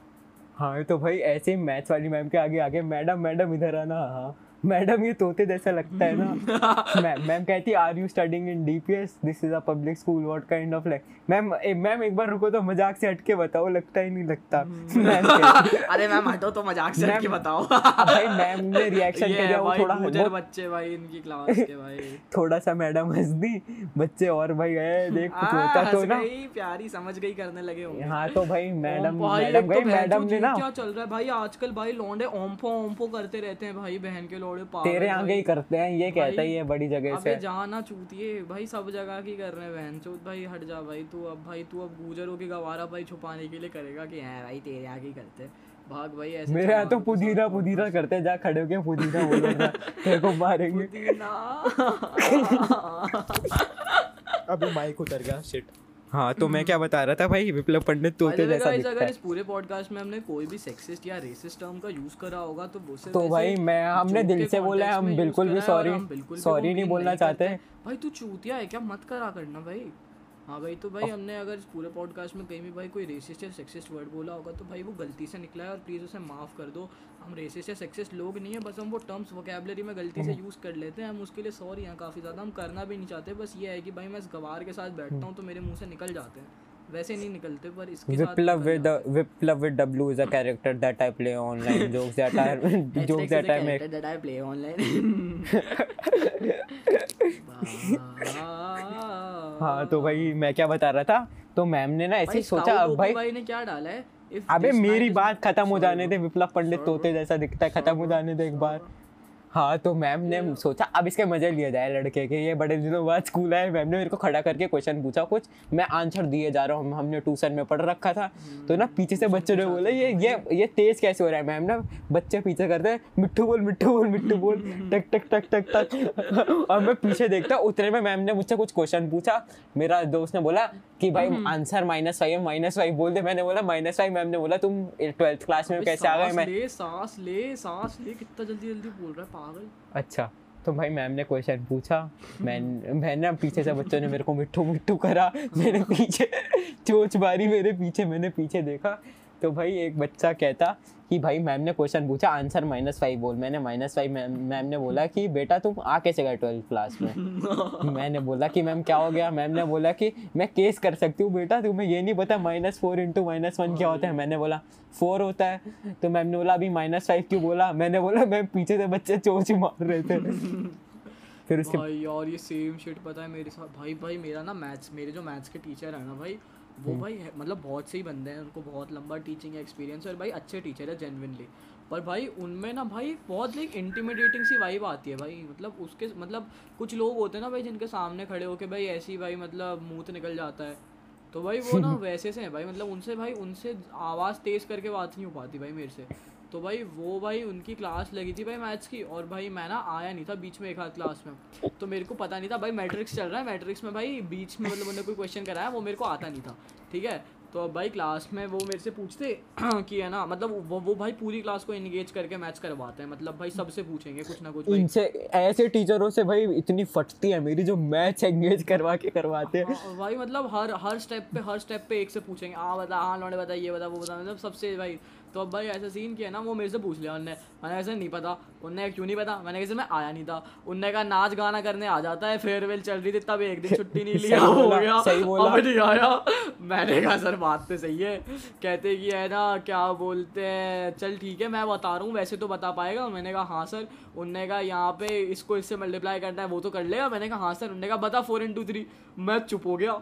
हाँ तो भाई ऐसे ही मैथ्स वाली मैम के आगे आगे मैडम मैडम इधर आना। हाँ। मैडम ये तोते जैसा लगता है ना। मैम मैम कहती are you studying in DPS this is a public school what kind of like ma'am ma'am एक बार रुको तो मज़ाक से हट के बताओ लगता ही नहीं लगता। अरे मैम हटो तो मज़ाक से हट के बताओ। भाई मैम ने रिएक्शन किया वो थोड़ा बच्चे भाई इनकी क्लास के भाई। थोड़ा सा मैडम हंस दी बच्चे और भाई गए देख तोता तो ना। प्यारी समझ गई करने लगे होंगे। हाँ तो भाई मैडम मैडम तो गई मैडम ने ना। क्या चल रहा है भाई? आजकल भाई लौंडे ओम्फो ओम्फो करते रहते हैं भाई बहन के लौड़े पागल तेरे आगे ही करते हैं ये कहता ही है बड़ी जगह अबे से। जाना चूतिए भाई सब जगह की कर रहे हैं बहन चोत भाई हट जा भाई तू अब भाई तू अब गुजरों की गवारा भाई छुपाने के लिए करेगा कि है भाई तेरे आगे ही करते हैं। भाग भाई ऐसे मेरे यहाँ तो पुदीना पुदीना करते जा खड़े होके पुदीना बोलो तेरे को मारेंगे। पुदीना। अबे माइक उतर गया शिट हाँ तो मैं क्या बता रहा था भाई? विप्लव पंडित तोते जैसा दिखता अगर है। इस पूरे पॉडकास्ट में हमने कोई भी सेक्सिस्ट या रेसिस्ट टर्म का यूज़ करा होगा तो वो तो भाई मैं हमने दिल से बोला है हम बिल्कुल भी सॉरी सॉरी नहीं बोलना चाहते। भाई तू चूतिया है क्या? मत करा करना भाई। हाँ भाई तो भाई हमने अगर इस पूरे पॉडकास्ट में कहीं भी भाई कोई रेसिस्ट या सेक्सिस्ट वर्ड बोला होगा तो भाई वो गलती से निकला है और प्लीज़ उसे माफ़ कर दो। हम रेसिस्ट या सेक्सिस्ट लोग नहीं है बस हम वो टर्म्स वोकेबलरी में गलती से यूज़ कर लेते हैं हम उसके लिए सॉरी हैं काफ़ी ज़्यादा हम करना भी नहीं चाहते बस ये है कि भाई मैं इस गवार के साथ बैठता हूँ तो मेरे मुँह से निकल जाते हैं। वैसे नहीं निकलते पर इसके साथ Viplav with. Viplav with W is a character that I play online jokes that are jokes that I make that I play online. हाँ तो भाई मैं क्या बता रहा था? तो मैम ने ना ऐसे ही सोचा अब भाई भाई ने क्या डाला है? अबे मेरी बात खत्म हो जाने दे विप्लव पंडित तोते जैसा दिखता है खत्म हो जाने दे एक बार। हाँ तो मैम ने सोचा अब इसके मज़े लिया जाए लड़के के ये बड़े दिनों बाद स्कूल आए मैम ने मेरे को खड़ा करके क्वेश्चन पूछा कुछ मैं आंसर दिए जा रहा हूँ हमने ट्यूशन में पढ़ रखा था। तो ना पीछे से बच्चों ने बोला ये ये ये तेज कैसे हो रहा है मैम ना? बच्चे पीछे करते हैं मिट्टू बोल मिट्टू बोल मिट्टू बोल टक टक टक टक टक। और मैं पीछे देखता उतने में मैम ने मुझसे कुछ क्वेश्चन पूछा। मेरा दोस्त ने बोला कि भाई answer minus five minus five बोल दे। मैंने बोला माइनस फाइव मैम ने बोला तुम ट्वेल्थ क्लास में कैसे आ गए मैं? सांस ले सांस ले कितना जल्दी जल्दी बोल रहा है पागल। अच्छा तो भाई मैम ने क्वेश्चन पूछा। मैं मैंने ना पीछे से बच्चों ने मेरे को मिट्टू मिट्टू करा। मैंने पीछे चोच मारी मेरे पीछे, मैंने पीछे देखा। तो भाई एक बच्चा कहता कि भाई मैम ने क्वेश्चन पूछा आंसर माइनस फाइव बोल। मैंने माइनस फाइव मैम ने बोला कि बेटा तुम आ कैसे गए ट्वेल्थ क्लास में? मैंने बोला कि मैम क्या हो गया? मैम ने बोला कि मैं केस कर सकती हूँ बेटा तुम्हें ये नहीं पता minus four into minus one क्या होता है? मैंने बोला फोर होता है। तो मैम ने बोला अभी माइनस फाइव क्यों बोला? मैंने बोला मैम पीछे से बच्चे चोच मार रहे थे। फिर उसके भाई यार ये सेम शिट पता है मेरे साथ। भाई भाई मेरा ना मैथ्स मेरे जो मैथ्स के टीचर है ना भाई वो हम्म। भाई है- मतलब बहुत से ही बंदे हैं उनको बहुत लंबा टीचिंग एक्सपीरियंस है और भाई अच्छे टीचर है जेनविनली पर भाई उनमें ना भाई बहुत लाइक इंटीमिडेटिंग सी वाइब आती है भाई। मतलब उसके मतलब कुछ लोग होते हैं ना भाई जिनके सामने खड़े होके भाई ऐसी भाई मतलब मुँह निकल जाता है। तो भाई वो ना वैसे से है भाई मतलब उनसे भाई उनसे आवाज़ तेज़ करके बात नहीं हो पाती भाई मेरे से। तो भाई वो भाई उनकी क्लास लगी थी भाई मैथ्स की और भाई मैं ना आया नहीं था बीच में एक हाथ क्लास में। तो मेरे को पता नहीं था भाई मैट्रिक्स चल रहा है मैट्रिक्स में भाई बीच में मतलब उन्होंने कोई क्वेश्चन कराया वो मेरे को आता नहीं था ठीक है? तो अब भाई क्लास में वो मेरे से पूछते कि है ना मतलब वो वो भाई पूरी क्लास को इंगेज करके मैच करवाते हैं मतलब भाई सबसे पूछेंगे कुछ ना कुछ इनसे ऐसे टीचरों से भाई इतनी फटती है मेरी जो मैच एंगेज करवा के करवाते हैं। हाँ, भाई मतलब हर हर स्टेप पे हर स्टेप पे एक से पूछेंगे हाँ बता हाँ लौंडे बता ये बता वो बता मतलब सबसे भाई तो अब भाई ऐसा सीन किया ना वो मेरे से पूछ लिया उनने। मैंने ऐसे नहीं पता। उनने क्यों नहीं पता? मैंने कैसे मैं आया नहीं था। उनने कहा नाच गाना करने आ जाता है फेयरवेल चल रही थी तब एक दिन छुट्टी नहीं लिया हो गया। सही बोला। अब नहीं आया। मैंने कहा सर बात तो सही है। कहते कि है ना क्या बोलते हैं? चल ठीक है मैं बता रहा हूँ वैसे तो बता पाएगा। मैंने कहा हाँ सर। उनने कहा यहाँ पे इसको इससे मल्टीप्लाई करना है वो तो कर लेगा। मैंने कहा हाँ सर। उनने कहा बता फोर इंटू थ्री मैं चुप हो गया।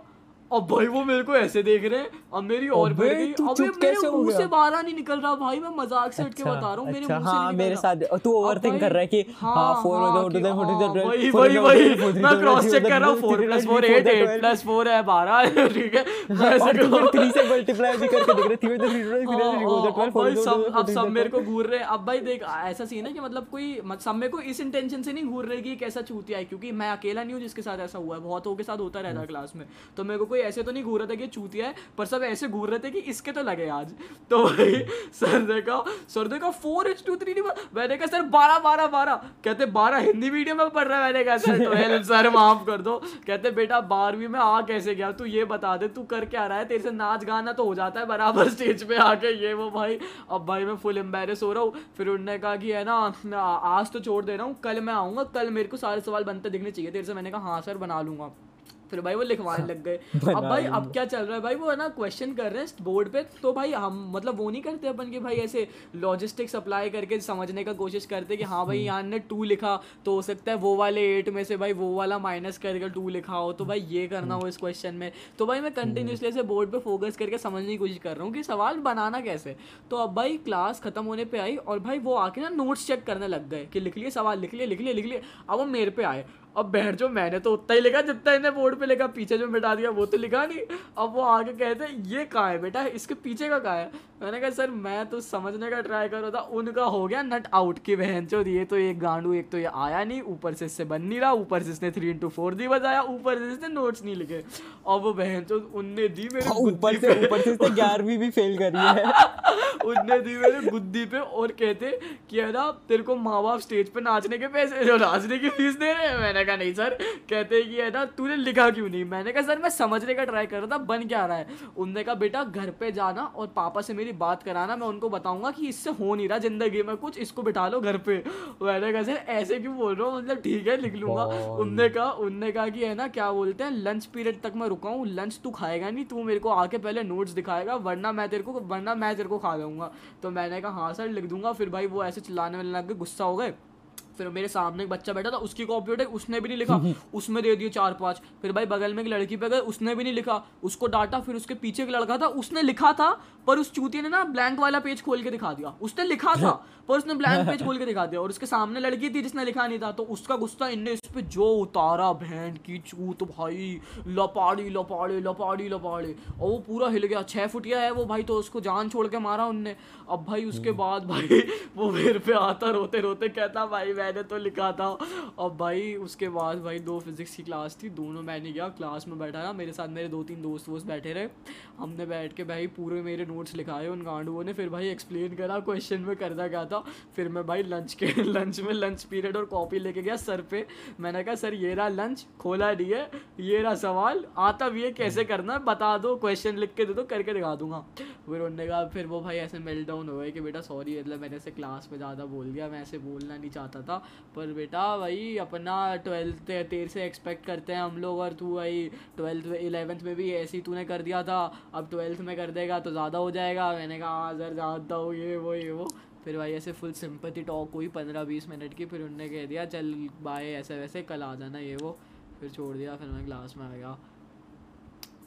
अब भाई वो मेरे को ऐसे देख रहे हैं अब मेरी और बढ़ गई। अबे मेरे कैसे हो मुँह गया? से बाहर नहीं निकल रहा भाई मैं मज़ाक से उठ के अच्छा, बता रहा हूँ मेरे अच्छा, मुँह से हाँ, नहीं मेरे साथ- तू overthink कर रहा है कि, हाँ, four हाँ, हो गया, four, हाँ, वही four, वही वही मैं क्रॉस चेक कर रहा हूँ twelve, four three, plus three, four four, eight eight twelve. Plus four है बारह ठीक है? मैं ऐसे तू 3 से मल्टीप्लाई भी करके देख रहे थ्री तो 3 हाँ, हाँ, अब भाई सब अब सब मेरे को घूर रहे हैं। अब भाई देख ऐसा सीन है कि मतलब कोई सब मेरे को इस इंटेंशन से नहीं घूर रहे कि कैसा चूतिया है क्योंकि मैं अकेला नहीं हूँ जिसके साथ ऐसा हुआ है बहुतों के साथ होता रहता है क्लास में तो मेरे को कोई ऐसे तो नहीं घूर रहा था कि चूतिया है, पर सब ऐसे घूर रहे थे कि इसके तो लगे आज। तो भाई सर कहा सर कहा फोर एच टू थ्री मैंने कहा, सर, बारह बारह बारह। कहते, बारह हिंदी मीडियम में पढ़ रहा है। मैंने कहा, सर ट्वेल्व सर, माफ़ कर दो। कहते, बेटा, बारहवीं में आ कैसे गया? तू ये बता दे, तू कर क्या रहा है, तेरे से नाच गाना तो हो जाता है बराबर स्टेज पे आके। ये वो भाई, अब भाई मैं फुल एम्बेरस हो रहा हूँ। फिर उन्होंने कहा कि, है ना आज तो छोड़ दे रहा हूँ, कल मैं आऊँगा, कल मेरे को सारे सवाल बनते दिखने चाहिए। तेरे से मैंने कहा हाँ सर, बना लूँगा। फिर भाई वो लिखवाने लग गए। अब भाई अब क्या चल रहा है भाई? वो है ना क्वेश्चन कर रहे हैं बोर्ड पे तो भाई हम मतलब वो नहीं करते अपन कि भाई ऐसे लॉजिस्टिक्स अप्लाई करके समझने का कोशिश करते कि हाँ भाई यहाँ ने टू लिखा तो हो सकता है वो वाले एट में से भाई वो वाला माइनस करके टू लिखा हो। तो भाई ये करना हो इस क्वेश्चन में। तो भाई मैं कंटिन्यूसली ऐसे बोर्ड पर फोकस करके समझने की कोशिश कर रहा हूँ कि सवाल बनाना कैसे। तो अब भाई क्लास खत्म होने पर आई और भाई वो आके ना नोट्स चेक करने लग गए कि लिख लिए सवाल लिख लिए लिख लिए लिख लिए। अब वो मेरे पे आए। अब बैठ जो मैंने तो उतना ही लिखा जितना इन्हें बोर्ड पे लिखा पीछे जो मिटा दिया वो तो लिखा नहीं। अब वो आगे कहते ये कहाँ है बेटा? इसके पीछे का कहाँ है? मैंने कहा सर मैं तो समझने का ट्राई कर रहा था उनका हो गया नट आउट की बहन। चो ये तो एक गांडू एक तो ये आया नहीं ऊपर से इससे बन नहीं रहा ऊपर से इसने थ्री इंटू फोर दी बजाया ऊपर से इसने नोट्स नहीं लिखे। अब वो बहन चो उनने दी मेरे हाँ, ऊपर से ऊपर से इसने 11वीं भी फेल करी है। उनने दी मेरे गुद्दी पे और कहते कि ना तेरे को माँ बाप स्टेज पे नाचने के पैसे नाचने की फ़ीस दे रहे हैं। मैंने कहा नहीं सर कहते कि है ना तूने लिखा क्यों नहीं? मैंने कहा सर मैं समझने का ट्राई कर रहा था बन क्या रहा है? उनने कहा बेटा घर पे जाना और पापा से मेरी बात कराना मैं उनको बताऊँगा कि इससे हो नहीं रहा ज़िंदगी में कुछ इसको बिठा लो घर पे। मैंने कहा सर ऐसे क्यों बोल रहा हूँ? मतलब ठीक है लिख लूँगा। उनने कहा उनने कहा कि है ना क्या बोलते हैं लंच पीरियड तक मैं रुका हूँ लंच तू खाएगा नहीं तू मेरे को आके पहले नोट्स दिखाएगा वरना मैं तेरे को वरना मैं तेरे को खा जाऊँगा। तो मैंने कहा हाँ सर लिख दूँगा। फिर भाई वो ऐसे चिल्लाने वाले लग गए गुस्सा हो गए। फिर मेरे सामने एक बच्चा बैठा था उसकी कॉपी उठाई उसने भी नहीं लिखा। उसमें दे दिए चार पाँच। फिर भाई बगल में एक लड़की पे गए उसने भी नहीं लिखा। उसको डांटा फिर उसके पीछे एक लड़का था उसने लिखा था पर उस चूतिया ने ना ब्लैंक वाला पेज खोल के दिखा दिया। उसने लिखा था पर उसने ब्लैंक पेज खोल के दिखा दिया। और उसके सामने लड़की थी जिसने लिखा नहीं था। तो उसका गुस्सा इनने इस पर जो उतारा बहन की चूत भाई लपाड़ी लपाड़ी लपाड़ी लपाड़ी। और वो पूरा हिल गया। छह फुटिया है वो भाई तो उसको जान छोड़ के मारा उनने। अब भाई उसके बाद भाई वो मेरे पे आता रोते रोते कहता भाई मैंने तो लिखा था। अब भाई उसके बाद भाई दो फिजिक्स की क्लास थी दोनों मैंने गया क्लास में बैठा ना मेरे साथ मेरे दो तीन दोस्त वोस्त बैठे रहे। हमने बैठ के भाई पूरे मेरे नोट्स लिखाए उन गांडुओं ने। फिर भाई एक्सप्लेन करा क्वेश्चन में करना क्या था। फिर मैं भाई लंच के लंच में लंच पीरियड और कॉपी लेके गया सर पे। मैंने कहा सर ये रहा लंच खोला नहीं है। ये रहा सवाल आता भी है कैसे करना है? बता दो क्वेश्चन लिख के दे दो करके दिखा दूँगा। फिर उन्होंने कहा फिर वो भाई ऐसे मेल्ट डाउन हो गए कि बेटा सॉरी मतलब मैंने ऐसे क्लास में ज़्यादा बोल दिया मैं ऐसे बोलना नहीं चाहता था। पर बेटा भाई अपना ट्वेल्थ तेरे से एक्सपेक्ट करते हैं हम लोग और तू भाई ट्वेल्थ इलेवेंथ में भी ऐसे ही तूने कर दिया था। अब ट्वेल्थ में कर देगा तो ज़्यादा हो जाएगा। मैंने कहा हाँ सर जानता हूँ ये वो ये वो। फिर भाई ऐसे फुल सिंपथी टॉक हुई पंद्रह बीस मिनट की। फिर उनने कह दिया चल बाय ऐसे वैसे कल आ जाना ये वो। फिर छोड़ दिया फिर मैं क्लास में आ गया।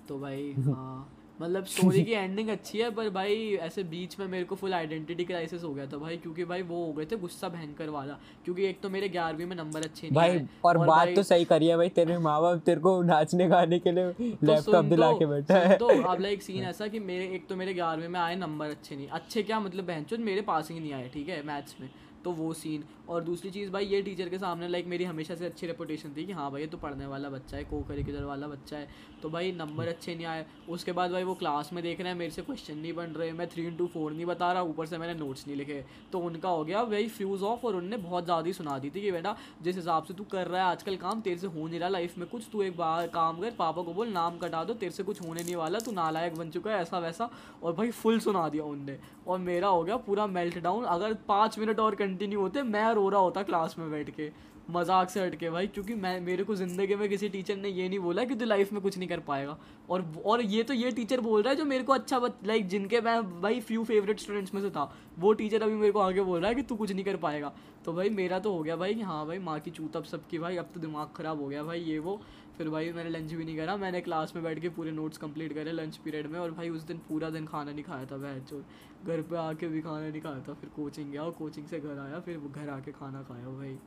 तो भाई हाँ। मतलब स्टोरी की एंडिंग अच्छी है पर भाई ऐसे बीच में मेरे को फुल आइडेंटिटी क्राइसिस हो गया था भाई क्योंकि भाई वो हो गए थे गुस्सा भयंकर वाला क्योंकि एक तो मेरे ग्यारहवीं में नंबर अच्छे नहीं भाई आए और बात भाई- तो सही करी है भाई तेरे माँ बाप तेरे को नाचने गाने के लिए तो लैपटॉप दिला के बैठा है। तो अब लाइक सीन ऐसा कि मेरे एक तो मेरे ग्यारहवीं में आए नंबर अच्छे नहीं अच्छे क्या मतलब बहन मेरे पास ही नहीं आए ठीक है मैथ्स में तो वो सीन और दूसरी चीज़ भाई, ये टीचर के सामने लाइक मेरी हमेशा से अच्छी रेपुटेशन थी कि हाँ भाई, ये तो पढ़ने वाला बच्चा है को करिकुलर वाला बच्चा है। तो भाई नंबर अच्छे नहीं आए। उसके बाद भाई, वो क्लास में देख रहे हैं, मेरे से क्वेश्चन नहीं बन रहे, मैं थ्री इंटू फोर नहीं बता रहा, ऊपर से मैंने नोट्स नहीं लिखे। तो उनका हो गया भाई फ्यूज़ ऑफ़ और उनने बहुत ज़्यादा ही सुना दी थी कि, बेटा, जिस हिसाब से तू कर रहा है, आजकल काम तेरे से हो नहीं रहा लाइफ में कुछ, तू एक बार काम कर, पापा को बोल, नाम कटा दो, तेरे से कुछ होने नहीं वाला, तू नालायक बन चुका है, ऐसा वैसा। और भाई फुल सुना दिया उनने। और मेरा हो गया पूरा मेल्ट डाउन अगर पाँच मिनट और कंटिन्यू होते, मैं रो रहा होता क्लास में बैठ के, मज़ाक से हट के भाई, क्योंकि मैं, मेरे को ज़िंदगी में किसी टीचर ने ये नहीं बोला कि तू लाइफ में कुछ नहीं कर पाएगा। और और ये तो ये टीचर बोल रहा है जो मेरे को अच्छा लाइक जिनके मैं भाई फ्यू फेवरेट स्टूडेंट्स में से था, वो टीचर अभी मेरे को आगे बोल रहा है कि तू कुछ नहीं कर पाएगा। तो भाई मेरा तो हो गया भाई हाँ भाई, माँ की चूत अब सबकी भाई, अब तो दिमाग ख़राब हो गया भाई ये वो। फिर भाई मैंने लंच भी नहीं करा, मैंने क्लास में बैठ के पूरे नोट्स कंप्लीट करे लंच पीरियड में और भाई उस दिन पूरा दिन खाना नहीं खाया था जो घर पे आके भी खाना नहीं खाया था फिर कोचिंग गया और कोचिंग से घर आया फिर घर आके खाना खाया भाई।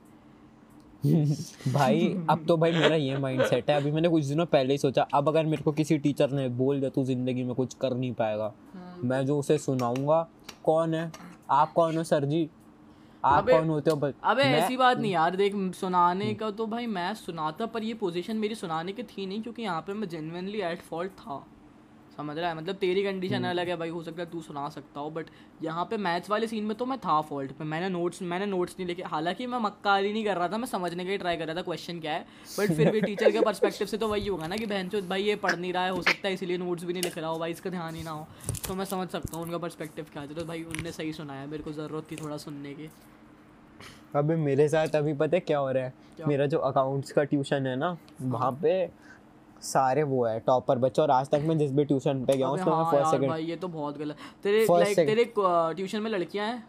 भाई अब तो भाई मेरा ये माइंड सेट है अभी मैंने कुछ दिनों पहले ही सोचा अब अगर मेरे को किसी टीचर ने बोल दिया तू ज़िंदगी में कुछ कर नहीं पाएगा। हाँ। मैं जो उसे सुनाऊँगा कौन है? आप कौन हो सर जी? आप कौन होते हो बस अबे ऐसी बात नहीं यार देख सुनाने का तो भाई मैं सुनाता पर ये पोजीशन मेरी सुनाने की थी नहीं क्योंकि यहाँ पे मैं जेनवनली एट फॉल्ट था। समझ रहा है? मतलब तेरी कंडीशन अलग है भाई हो सकता है तू सुना सकता हो बट यहाँ पे मैथ्स वाले सीन में तो मैं था फॉल्ट पे। मैंने नोट्स मैंने नोट्स नहीं लेके हालाँकि मैं मक्कारी नहीं कर रहा था मैं समझने का ही ट्राई कर रहा था क्वेश्चन क्या है? बट फिर भी टीचर के पर्सपेक्टिव से तो वही होगा ना कि बहन चो भाई ये पढ़ नहीं रहा है हो सकता है इसीलिए नोट्स भी नहीं लिख रहा हो भाई इसका ध्यान ही ना हो। तो मैं समझ सकता हूँ उनका पर्सपेक्टिव क्या है। तो भाई उनने सही सुनाया मेरे को ज़रूरत थी थोड़ा सुनने की। अभी मेरे साथ अभी पता है क्या हो रहा है? मेरा जो अकाउंट्स का ट्यूशन है ना वहाँ पे सारे वो है टॉपर बच्चे। और आज तक मैं जिस भी ट्यूशन पे गया हूँ उसमें मैं हाँ फ़र्स्ट सेकंड भाई ये तो बहुत गलत। तेरे लाइक तेरे ट्यूशन में लड़कियाँ हैं?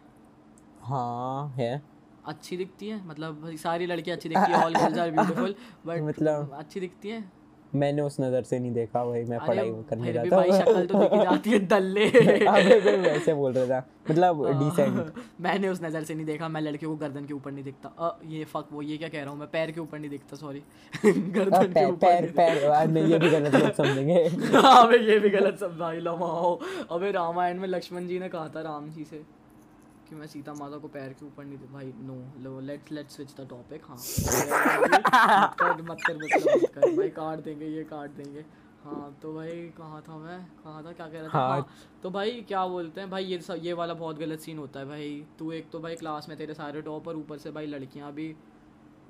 हाँ है। अच्छी दिखती है? मतलब सारी लड़कियाँ अच्छी दिखती है all girls are beautiful but मतलब- अच्छी दिखती हैं? मैंने उस नज़र से नहीं देखा भाई मैं पढ़ाई करने जाता भाई शक्ल तो दिखी जाती है दल्ले। अबे मैं वैसे बोल रहा था। मतलब डिसेंट मैंने उस नज़र से नहीं देखा मैं लड़के को गर्दन के ऊपर नहीं दिखता। अ, ये फक वो ये क्या कह रहा हूँ मैं पैर के ऊपर नहीं दिखता सॉरी गर्दन के ऊपर पैर पैर नहीं ये भी गलत लोग समझेंगे। दिखता। हाँ अबे ये भी गलत भाई लमाओ अबे रामायण में लक्ष्मण जी ने कहा था राम जी से। कि मैं सीता माता को पैर के ऊपर नहीं भाई no low let's let's switch the topic हाँ। मत कर मत कर मत कर भाई काट देंगे ये काट देंगे। हाँ तो भाई कहाँ था मैं? कहाँ था? क्या कह रहा था? हाँ। हाँ तो भाई क्या बोलते हैं? भाई ये सब ये वाला बहुत गलत सीन होता है भाई। तू एक तो भाई क्लास में तेरे सारे टॉपर ऊपर से भाई लड़कियाँ भी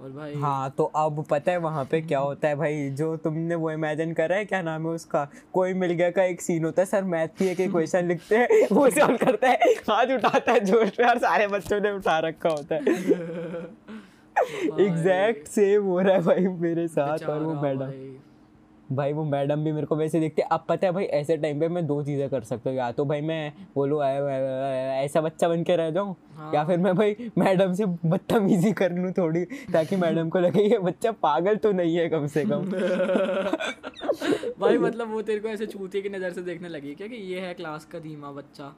और भाई हाँ तो अब पता है वहाँ पे क्या होता है भाई? जो तुमने वो इमेजिन करा है क्या नाम है उसका? कोई मिल गया का एक सीन होता है सर मैथ की एक क्वेश्चन लिखते हैं वो सॉल्व करता है हाथ उठाता है जोश में और सारे बच्चों ने उठा रखा होता है। एग्जैक्ट सेम हो रहा है भाई मेरे साथ और वो मैडम भाई। वो मैडम भी मेरे को वैसे देखते अब पता है भाई ऐसे टाइम पे मैं दो चीज़ें कर सकता हूँ या तो भाई मैं बोलूँ "ऐ- ऐ- ऐ- ऐसा बच्चा बन के रह जाऊँ हाँ। या फिर मैं भाई मैडम से बदतमीजी कर लूँ थोड़ी ताकि मैडम को लगे ये बच्चा पागल तो नहीं है कम से कम भाई मतलब वो तेरे को ऐसे चूतिए की नज़र से देखने लगी क्या कि ये है क्लास का धीमा बच्चा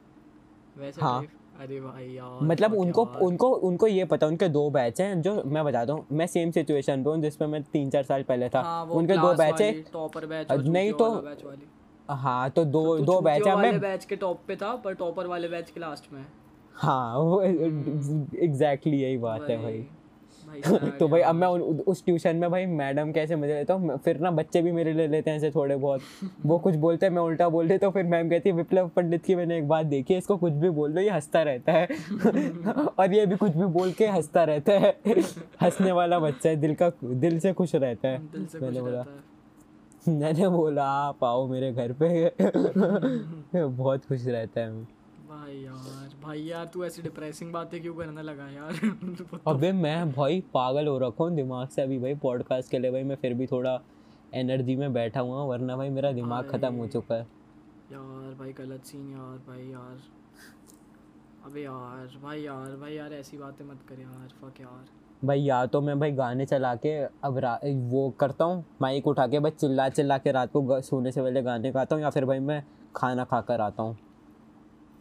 वैसे हाँ। अरे भाई यार मतलब उनको। उनको उनको ये पता उनके दो बैच हैं जो मैं बताता हूँ मैं सेम सिचुएशन पे हूँ जिसमें मैं तीन चार साल पहले था। हाँ, उनके दो बैच है। टॉपर बैच नहीं तो- हाँ तो दो तो दो बैच है मैं बैच के टॉप पे था पर टॉपर वाले बैच के लास्ट में। हाँ वो एग्जैक्टली यही बात है भाई। भाई तो भाई अब मैं उस ट्यूशन में भाई मैडम कैसे मज़े लेता हूँ? फिर ना बच्चे भी मेरे ले लेते हैं ऐसे थोड़े बहुत। वो कुछ बोलते हैं मैं उल्टा बोल देता हूँ फिर मैम कहती है विप्लव पंडित की मैंने एक बात देखी है इसको कुछ भी बोल दो ये हंसता रहता है। और ये भी कुछ भी बोल के हंसता रहता है। हंसने वाला बच्चा है दिल का दिल से खुश रहता है। मैंने बोला मैंने बोला आप आओ मेरे घर पे। बहुत खुश रहता है भाई यार भाई यार तू ऐसी डिप्रेसिंग बातें क्यों करने लगा यार? अबे मैं भाई पागल हो रखा हूँ दिमाग से अभी भाई पॉडकास्ट के लिए भाई मैं फिर भी थोड़ा एनर्जी में बैठा हुआ हूँ वरना भाई मेरा दिमाग खत्म हो चुका है। यार भाई गलत सीन यार भाई यार। अबे यार भाई यार भाई यार ऐसी बातें मत कर यार फक यार। भाई या तो मैं भाई गाने चला के अब रा, वो करता हूँ माइक उठा के बस चिल्ला चिल्ला के रात को सोने से पहले गाने गाता हूँ या फिर भाई मैं खाना खा कर आता हूँ।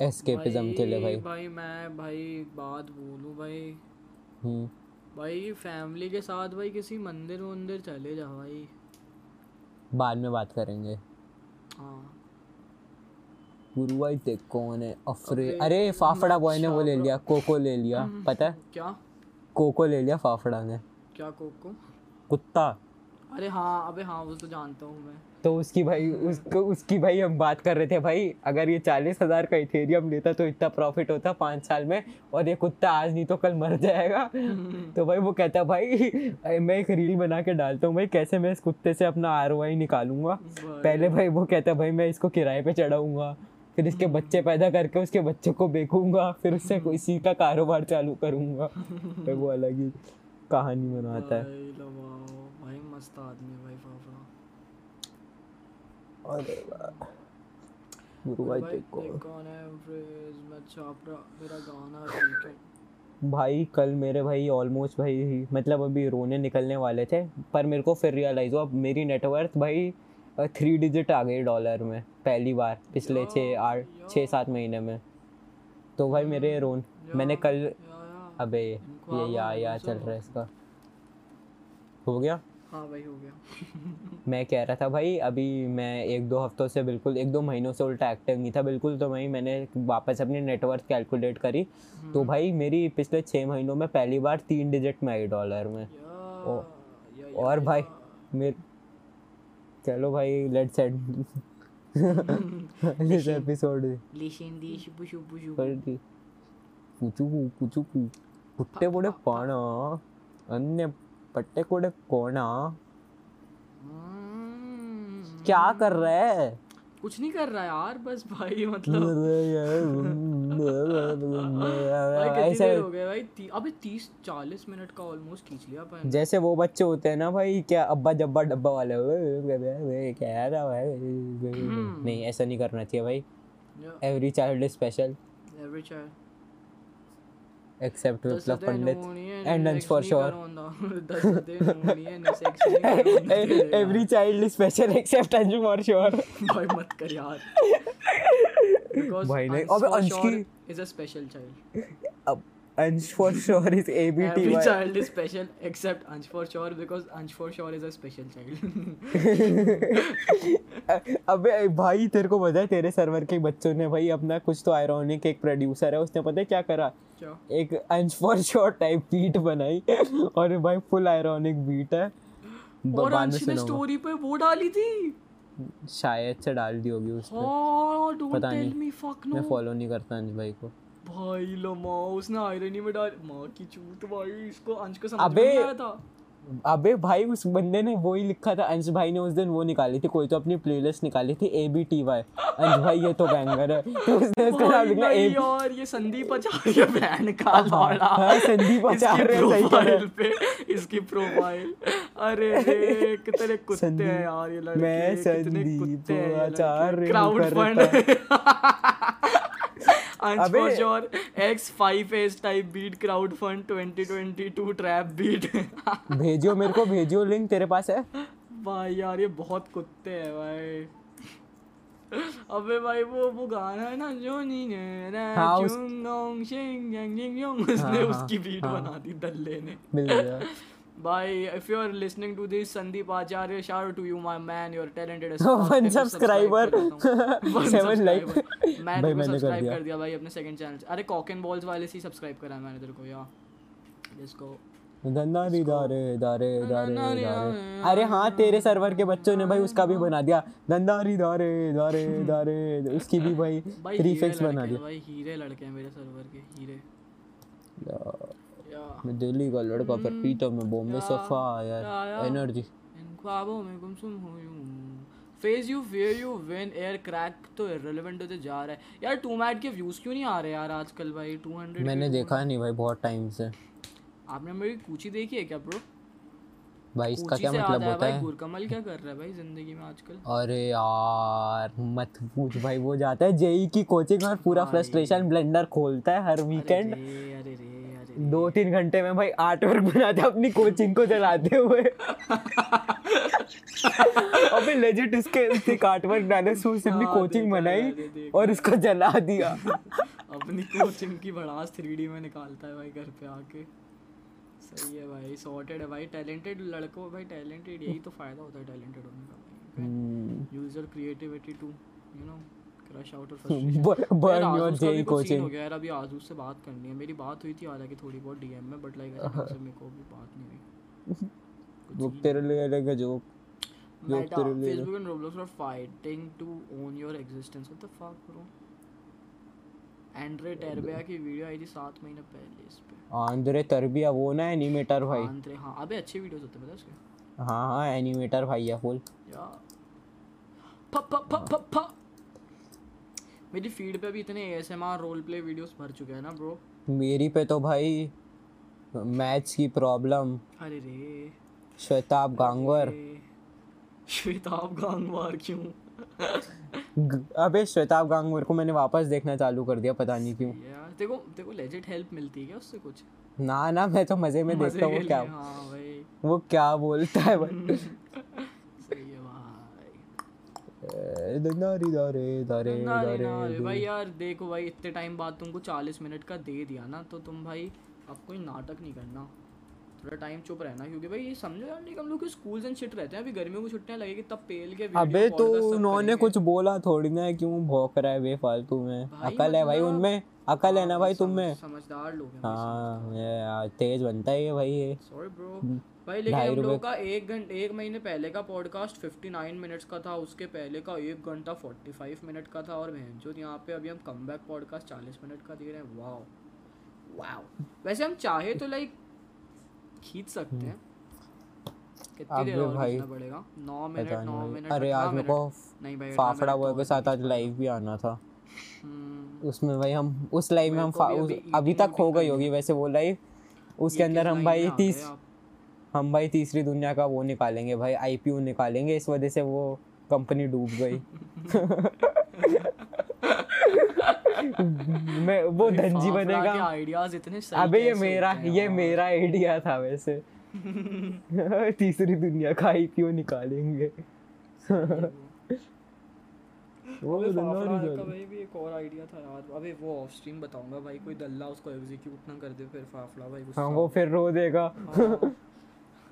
एस्केपिज्म के लिए भाई भाई। मैं भाई बात बोलूँ भाई। हम्म। भाई फैमिली के साथ भाई किसी मंदिर वंदिर चले जा भाई। बाद में बात करेंगे। हाँ। गुरु भाई देख कौन है अफरे अरे फाफड़ा बॉय ने वो ले लिया कोको ले लिया पता है? क्या? कोको ले लिया फाफड़ा ने। क्या कोको? कुत्ता। अरे हाँ अबे हाँ वो तो जानता हूँ मैं। तो उसकी भाई उसको उसकी भाई हम बात कर रहे थे भाई अगर ये चालीस हज़ार का इथेरियम लेता तो इतना प्रॉफिट होता पाँच साल में और ये कुत्ता आज नहीं तो कल मर जाएगा। तो भाई वो कहता भाई मैं एक रील बना के डालता हूँ भाई कैसे मैं इस कुत्ते से अपना आर निकालूँगा? पहले भाई वो कहता भाई मैं इसको किराए पे चढ़ाऊँगा फिर इसके बच्चे पैदा करके उसके बच्चे को बेचूँगा फिर उससे इसी का कारोबार चालू करूँगा। तो वो अलग ही कहानी बनाता है। भाई मस्त आदमी भाई अरे गुरु भाई देखो कौन है फ्रेज मैं छापरा मेरा गाना ठीक है। भाई कल मेरे भाई ऑलमोस्ट भाई मतलब अभी रोने निकलने वाले थे पर मेरे को फिर रियलाइज़ हुआ अब मेरी नेटवर्थ भाई थ्री डिजिट आ गई डॉलर में पहली बार पिछले छः आठ छः सात महीने में। तो भाई मेरे रोन मैंने कल या या। अबे ये या या चल रहा है इसका। हो गया? हाँ भाई हो गया। मैं कह रहा था भाई अभी मैं एक दो हफ्तों से बिल्कुल एक दो महीनों से उल्टा एक्टिव नहीं था बिल्कुल तो भाई मैंने वापस अपनी नेटवर्थ कैलकुलेट करी। तो भाई मेरी पिछले छः महीनों में पहली बार तीन डिजिट में आई डॉलर में। या या या और भाई मेरे चलो भाई let's end this episode listen दी शुपु शुपु शुपु कर दी। पूछू पूछू पुट्टे पोड़े पाना। अन्य पट्टे कोड़े कोना हम्म, क्या कर रहा है? कुछ नहीं कर रहा यार बस भाई मतलब। ऐसे हो गए भाई? ती, अबे तीस चालीस मिनट का ऑलमोस्ट खींच लिया अपन। जैसे वो बच्चे होते हैं ना भाई क्या अब्बा जब्बा डब्बा वाले? क्या था भाई? नहीं ऐसा नहीं करना चाहिए भाई। Every child is special every child except Viplav Pandit Ansh for sure. Every child is special except Anju for sure भाई मत कर यार। बिकॉज़ भाई नहीं, अबे अंश की- इज़ अ स्पेशल चाइल्ड अब अंश for sure is Every child is special except Ansh for sure because Ansh for sure is a special child. अबे भाई तेरे को पता है तेरे सर्वर के बच्चों ने भाई अपना कुछ तो आयरॉनिक एक प्रोड्यूसर है उसने पता है क्या करा? क्या? एक अंश फॉर श्योर टाइप बीट बनाई और भाई फुल आयरॉनिक बीट है। और अंश ने स्टोरी पे वो डाली थी। शायद से डाल दी होगी उसने। हाँ पता नहीं। मी फक मैं फॉलो नहीं करता अंश भाई को। भाई लो माँ उसने आयरनी में डाल माँ की चूत भाई इसको अंश को समझ में आया था। अबे भाई उस बंदे ने वो ही लिखा था अंश भाई ने उस दिन वो निकाली थी कोई तो अपनी प्लेलिस्ट निकाली थी ए बी टी वाई अंश भाई ये तो बैंगर है। तो उसने उसका नाम लिखा ए यार ये संदीप आचार्य बहन का लौड़ा। हाँ, संदीप आचार्य, सही प्रोफ़ाइल पे इसकी प्रोफ़ाइल अरे रे कितने कुत्ते हैं यार ये लड़के मैं कितने संदीप कुत्ते हैं Acharya crowd fund sure X five S type beat crowd fund 2022 trap beat भेजियो मेरे को भेजियो लिंक तेरे पास है। भाई यार ये बहुत कुत्ते हैं भाई। अबे भाई वो वो गाना है ना जो नी ने हाँ, उस- चुंग गोंग शिंग यांग जिंग योंग उसने हाँ, हाँ, उसकी बीट हाँ। बना दी दल्ले ने। भाई if you are listening to this Sandeep Acharya shout out to you my man. You are talented as fuck one subscriber. Seven like. मैं भाई, तेरे को मैंने कर सब्सक्राइब दिया। कर दिया भाई अपने सेकंड चैनल अरे कॉक एंड बॉल्स वाले से सब्सक्राइब करा है मैंने तेरे को या लेट्स गो धन्नारी दारे दारे दारे दारे। अरे हाँ तेरे सर्वर के बच्चों ने भाई उसका भी बना दिया। धन्नारी दारे दारे दारे। उसकी भी भाई भाई थ्री हीरे फिक्स बना दिया। भाई हीरे लड़के हैं मेरे सर्वर के हीरे। मैं दिल्ली का लड़का पर पीता मैं बॉम्बे सफ़ा यार एनर्जी इन ख्वाबों में गुमसुम हो यूँ. Phase you fear you when air crack तो इररिलेवेंट होते जा रहा है. यार टू मैट के व्यूज़ क्यों नहीं आ रहे यार आजकल भाई? 200 मैंने देखा नहीं भाई बहुत टाइम से. आपने मेरी कूची देखी है क्या ब्रो भाई इसका क्या मतलब होता भाई? है? गुरकमल क्या कर रहा है भाई ज़िंदगी में आजकल? अरे यार मत पूछ भाई वो जाता है जेई की कोचिंग और पूरा फ्रस्ट्रेशन ब्लेंडर खोलता है हर वीकेंड अरे रे अरे रे दो तीन घंटे में भाई आर्ट वर्क बनाते अपनी कोचिंग को चलाते हुए। अबे लेजिट इसके उसके आर्ट वर्क डाले सो उसने अपनी हाँ, कोचिंग बनाई और इसको जला दिया। अपनी कोचिंग की भड़ास 3D में निकालता है भाई घर पे आके। सही है भाई सॉर्टेड है भाई। टैलेंटेड लड़कों भाई टैलेंटेड यही तो फ़ायदा होता है टैलेंटेड होने का user creativity to you know crush out और फ्रस्ट्रेशन burn यार your आजूस का भी JEE कुछ सीन हो गया यार अभी आजूस से बात करनी है। मेरी बात हुई थी हालाँकि थोड़ी बहुत डीएम में बट लाइक ऐसे मेरे को भी बात नहीं हुई। वो तेरे लिए अलग जोक जोक तेरे लिए Facebook and Roblox are fighting to own your existence. What the fuck, bro? Andre टेरबिया की वीडियो आई थी सात महीने पहले इस पे। आंद्रे तरबिया वो ना एनिमेटर भाई। आंद्रे हाँ अबे अच्छे वीडियोस होते हैं पता उसके? हाँ हाँ एनिमेटर भाई है फुल या। प प प प प। मेरी फ़ीड पे भी इतने एएसएमआर रोल प्ले वीडियोस भर चुके हैं ना ब्रो मेरी पे तो भाई मैथ्स की प्रॉब्लम अरे रे। श्वेताब गांगवर। श्वेताब गांगवार क्यों? अबे श्वेताब गांगवर को मैंने वापस देखना चालू कर दिया पता नहीं क्यों। यार। देखो देखो लेजिट हेल्प मिलती है क्या उससे कुछ? ना ना मैं तो मज़े में मज़े देखता हूँ क्या हाँ भाई। वो क्या बोलता है भाई सही है भाई ए, दनारी दारे दारे ना रे दारे ना रे भाई यार देखो भाई इतने टाइम बाद तुमको चालीस मिनट का दे दिया ना तो तुम भाई अब कोई नाटक नहीं करना। थोड़ा टाइम चुप रहना क्योंकि भाई ये समझो यार नहीं हम लोग स्कूल्स एंड शिट रहते हैं अभी गर्मियों की छुट्टियाँ लगेगी तब पेल के अबे तो उन्होंने कुछ बोला थोड़ी ना क्यों भौंक रहा है बेफालतू में। अकल है भाई उनमें अकल है ना हाँ, भाई तुम में। समझदार लोग हैं हाँ तेज बनता है ये भाई ये। सॉरी ब्रो भाई लेकिन हम लोग का एक घंटे एक महीने पहले का पॉडकास्ट 59 मिनट्स का था उसके पहले का एक घंटा 45 मिनट का था और बहन जो यहाँ पे अभी हम कम बैक पॉडकास्ट 40 मिनट का दे रहे हैं वाओ वाओ वैसे हम चाहे तो लाइक खींच सकते हैं। कितनी देर और भाई, पड़ेगा? 9 मिनट पता 9 नहीं मिनट अरे आज मेरे को नहीं भाई फाफड़ा बॉय तो के साथ आज लाइव भी आना था। हम्म, उसमें भाई हम उस लाइव में हम अभी तक हो गई होगी वैसे वो लाइव उसके अंदर हम भाई तीस? हम भाई तीसरी दुनिया का वो निकालेंगे भाई आईपीओ निकालेंगे इस वजह से वो कंपनी डूब गई। मैं वो धनजी बनेगा। आइडियाज़ इतने सही अबे ये मेरा ये मेरा आइडिया था वैसे। तीसरी दुनिया का आईपीओ निकालेंगे। वो का भाई भी एक और आइडिया था यार। अबे वो ऑफ़ स्ट्रीम बताऊँगा भाई कोई दल्ला उसको एग्जीक्यूट ना कर दे फिर फाफड़ा भाई हाँ वो फिर रो देगा। हाँ।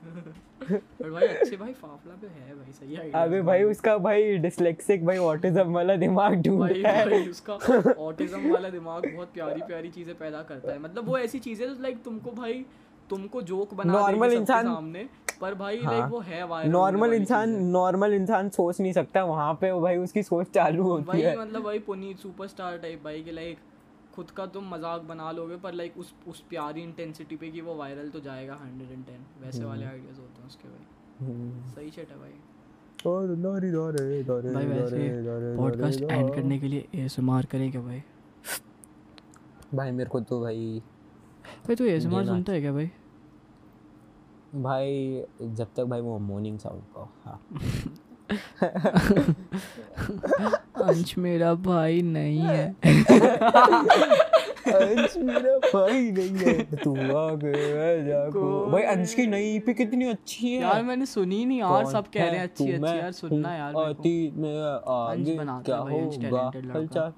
पर भाई अच्छे भाई फाफड़ा पे है भाई सही आइडिया अबे भाई उसका भाई डिसलेक्सिक भाई ऑटिज्म वाला दिमाग ढूंढ रहा है। भाई उसका ऑटिज्म वाला दिमाग बहुत प्यारी प्यारी चीज़ें पैदा करता है। मतलब वो ऐसी चीज़ें लाइक तुमको भाई तुमको जोक बना सबके इंसान- सामने पर भाई हाँ। लाइक वो है वायरल नॉर्मल इंसान नॉर्मल इंसान सोच नहीं सकता वहाँ पे वो भाई उसकी सोच चालू होती भाई है। मतलब भाई पुनीत सुपरस्टार टाइप भाई कि लाइक खुद का तुम मज़ाक बना लोगे पर लाइक उस उस प्यारी इंटेंसिटी पे कि वो वायरल तो जाएगा 110 वैसे वाले हम्म। आइडियाज़ होते हैं उसके भाई। सही सेट है भाई। और दारी दारे दारे भाई वैसे पॉडकास्ट एंड करने के लिए एएसएमआर करें क्या भाई? भाई मेरे को तो भाई भाई तू एएसएमआर सुनता है क्या भाई? भाई जब तक भाई वो मॉर्निंग साउंड का हाँ। अंश मेरा भाई नहीं है। अंश मेरा भाई नहीं है। तू आ गया जाको। भाई अंश की नई पे कितनी अच्छी है। यार मैंने सुनी नहीं। यार सब कह रहे हैं अच्छी? अच्छी। यार सुनना यार। अतीत में आगे क्या है भाई, होगा? लड़का। हलचल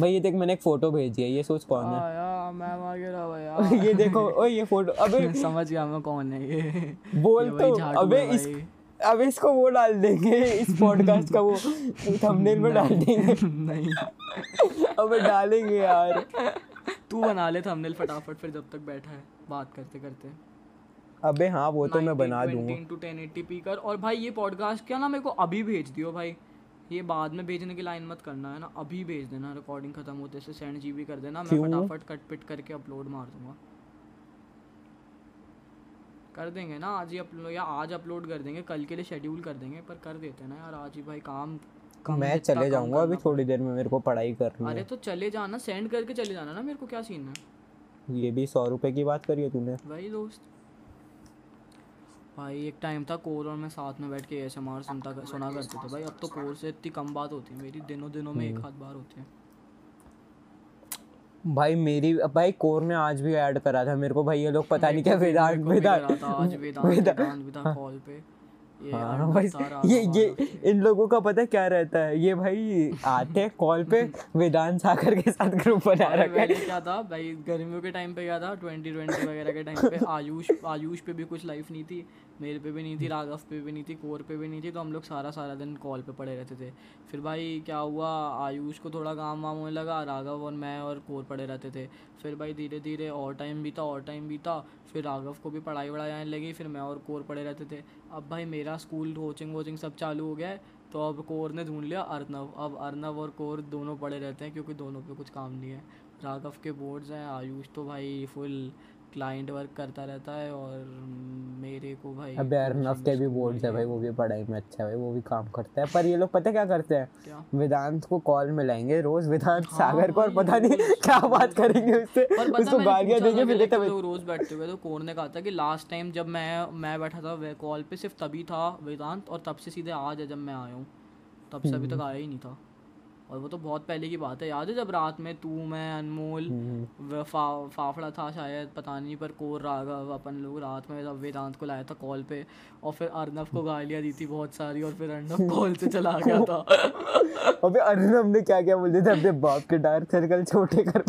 भाई ये देख मैंने एक फ़ोटो भेजी है। ये सोच कौन है? मैं वगैरह भैया ये देखो ओए ये फ़ोटो अबे समझ गया मैं कौन है ये। बोल तो अबे इस भाई। अबे इसको वो डाल देंगे इस पॉडकास्ट का वो थंबनेल में डाल देंगे। नहीं। अबे डालेंगे यार। तू बना ले थंबनेल फटाफट फिर जब तक बैठा है बात करते करते। अबे हाँ वो तो मैं बना 1920 दूँगा into 1080p कर। और भाई ये पॉडकास्ट क्या ना मेरे को अभी भेज दियो भाई। ये बाद में भेजने की लाइन मत करना है ना? अभी भेज देना रिकॉर्डिंग खत्म होते से सेंड जीबी कर देना। मैं फटाफट कट पिट करके अपलोड मार दूँगा। कर देंगे ना आज ही अपलोड या आज अपलोड कर देंगे कल के लिए शेड्यूल कर देंगे पर कर देते हैं ना यार आज ही भाई काम मैं चले जाऊँगा अभी थोड़ी देर में मेरे को पढ़ाई करनी अरे तो चले जाना सेंड करके चले जाना ना मेरे को क्या सीन है? ये भी सौ रुपए की बात करी है तूने। वही दोस्त। भाई एक टाइम था कोर और मैं साथ में बैठ के एस सुनता सुना करते थे भाई अब तो कोर से इतनी कम बात होती है मेरी दिनों दिनों में एक हम्म। आध बार होती है। भाई मेरी भाई कोर ने आज भी ऐड करा था मेरे को। भाई ये लोग पता नहीं क्या वेदांत वेदांत वेदांत वेदांत। कॉल पे। हाँ भाई ये ये इन लोगों का पता क्या रहता है? ये भाई आते हैं कॉल पे वेदांत सागर के साथ ग्रुप बना रखा है। क्या था भाई गर्मियों के टाइम पे क्या था? ट्वेंटी ट्वेंटी वगैरह के टाइम पे आयुष आयुष पे भी कुछ लाइफ नहीं थी मेरे पे भी नहीं थी राघव पे भी नहीं थी कोर पे भी नहीं थी तो हम लोग सारा सारा दिन कॉल पे पड़े रहते थे। फिर भाई क्या हुआ? आयुष को थोड़ा काम वाम होने लगा राघव और मैं और कोर पड़े रहते थे। फिर भाई धीरे धीरे और टाइम बीता और टाइम बीता फिर राघव को भी पढ़ाई वढ़ाई आने लगी, फिर मैं और कोर पढ़े रहते थे। अब भाई मेरा स्कूल कोचिंग वोचिंग सब चालू हो गया है तो अब कोर ने ढूंढ लिया अर्नव। अब अर्नव और कोर दोनों पढ़े रहते हैं, क्योंकि दोनों पे कुछ काम नहीं है। राघव के बोर्ड्स हैं, आयुष तो भाई फुल क्लाइंट वर्क करता रहता है और मेरे को भाई अबे अर्नव के भी बोर्ड्स है भाई वो भी पढ़ाई में अच्छा है भाई वो भी काम करता है। पर ये लोग पता क्या करते हैं? वेदांत को कॉल में लाएँगे रोज वेदांत हाँ सागर को और पता नहीं क्या बात करेंगे उससे। उसको गालियाँ देंगे फिर like लोग रोज बैठते हुए तो कोर ने कहा था कि लास्ट टाइम जब मैं मैं बैठा था वे कॉल पे सिर्फ़ तभी था वेदांत और तब से सीधे आज है जब मैं आया हूँ। तब से अभी तक आया ही नहीं था। और वो तो बहुत पहले की बात है याद है जब रात में तू मैं अनमोल फा, फाफड़ा था शायद पता नहीं पर कोर राघव अपन लोग रात में जब वेदांत को लाया था कॉल पे और फिर अर्नव को गालियाँ दी थी बहुत सारी और फिर अर्नव कॉल से चला गया था। अबे अर्नव ने क्या क्या बोल दिया था अपने बाप के डार्क सर्कल छोटे कर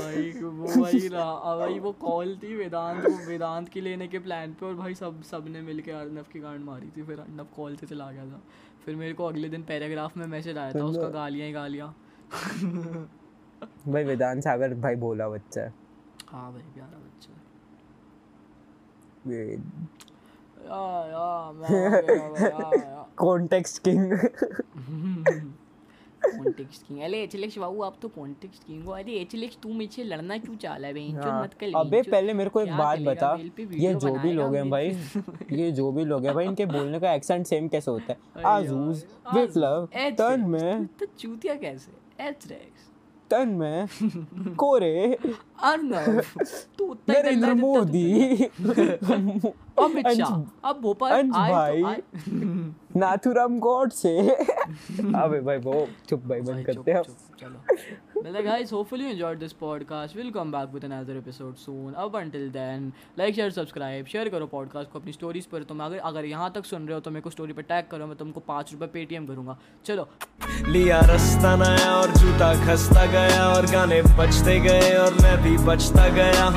भाई वो वही रहा भाई वो कॉल थी वेदांत को वेदांत की लेने के प्लान पे और भाई सब सबने मिल के अर्नव की गांड मारी थी फिर अर्नव कॉल से चला गया था। फिर मेरे को अगले दिन पैराग्राफ में मैसेज आया था उसका गालियाँ ही गालियाँ। भाई वेदांत सागर भाई भोला बच्चा। है हाँ भाई प्यारा बच्चा। ये या या मैं। कॉन्टेक्स्ट किंग कॉन्टेक्स्ट किंग अरे एचएलएक्स बाबू आप तो कॉन्टेक्स्ट किंग हो। अरे एचएलएक्स तू मुझसे लड़ना क्यों चाह रहा है भाई हाँ, मत कर अबे पहले मेरे को एक बात बता। ये जो भी लोग हैं भाई ये जो भी लोग हैं भाई इनके बोलने का एक्सेंट सेम कैसे होता है? आजूज विप्लव टर्न में तो चूतिया कैसे? एच रेक्स तन में कोरे। अर्नव तू नरेंद्र मोदी। अमित शाह। अब भोपाल आए भाई। तो आए। नाथुराम गॉड से। अबे भाई वो चुप भाई बंद करते हैं। चलो। मतलब guys hopefully you enjoyed this podcast will come back with another episode soon अब until then like share subscribe share करो पॉडकास्ट को अपनी स्टोरीज पर। तुम अगर अगर यहाँ तक सुन रहे हो तो मेरे को स्टोरी पर टैग करो। मैं तुमको पाँच रुपए पेटीएम करूँगा। चलो। लिया रास्ता नया और जूता खस्ता गया और गाने बचते गए और मैं भी बचता गया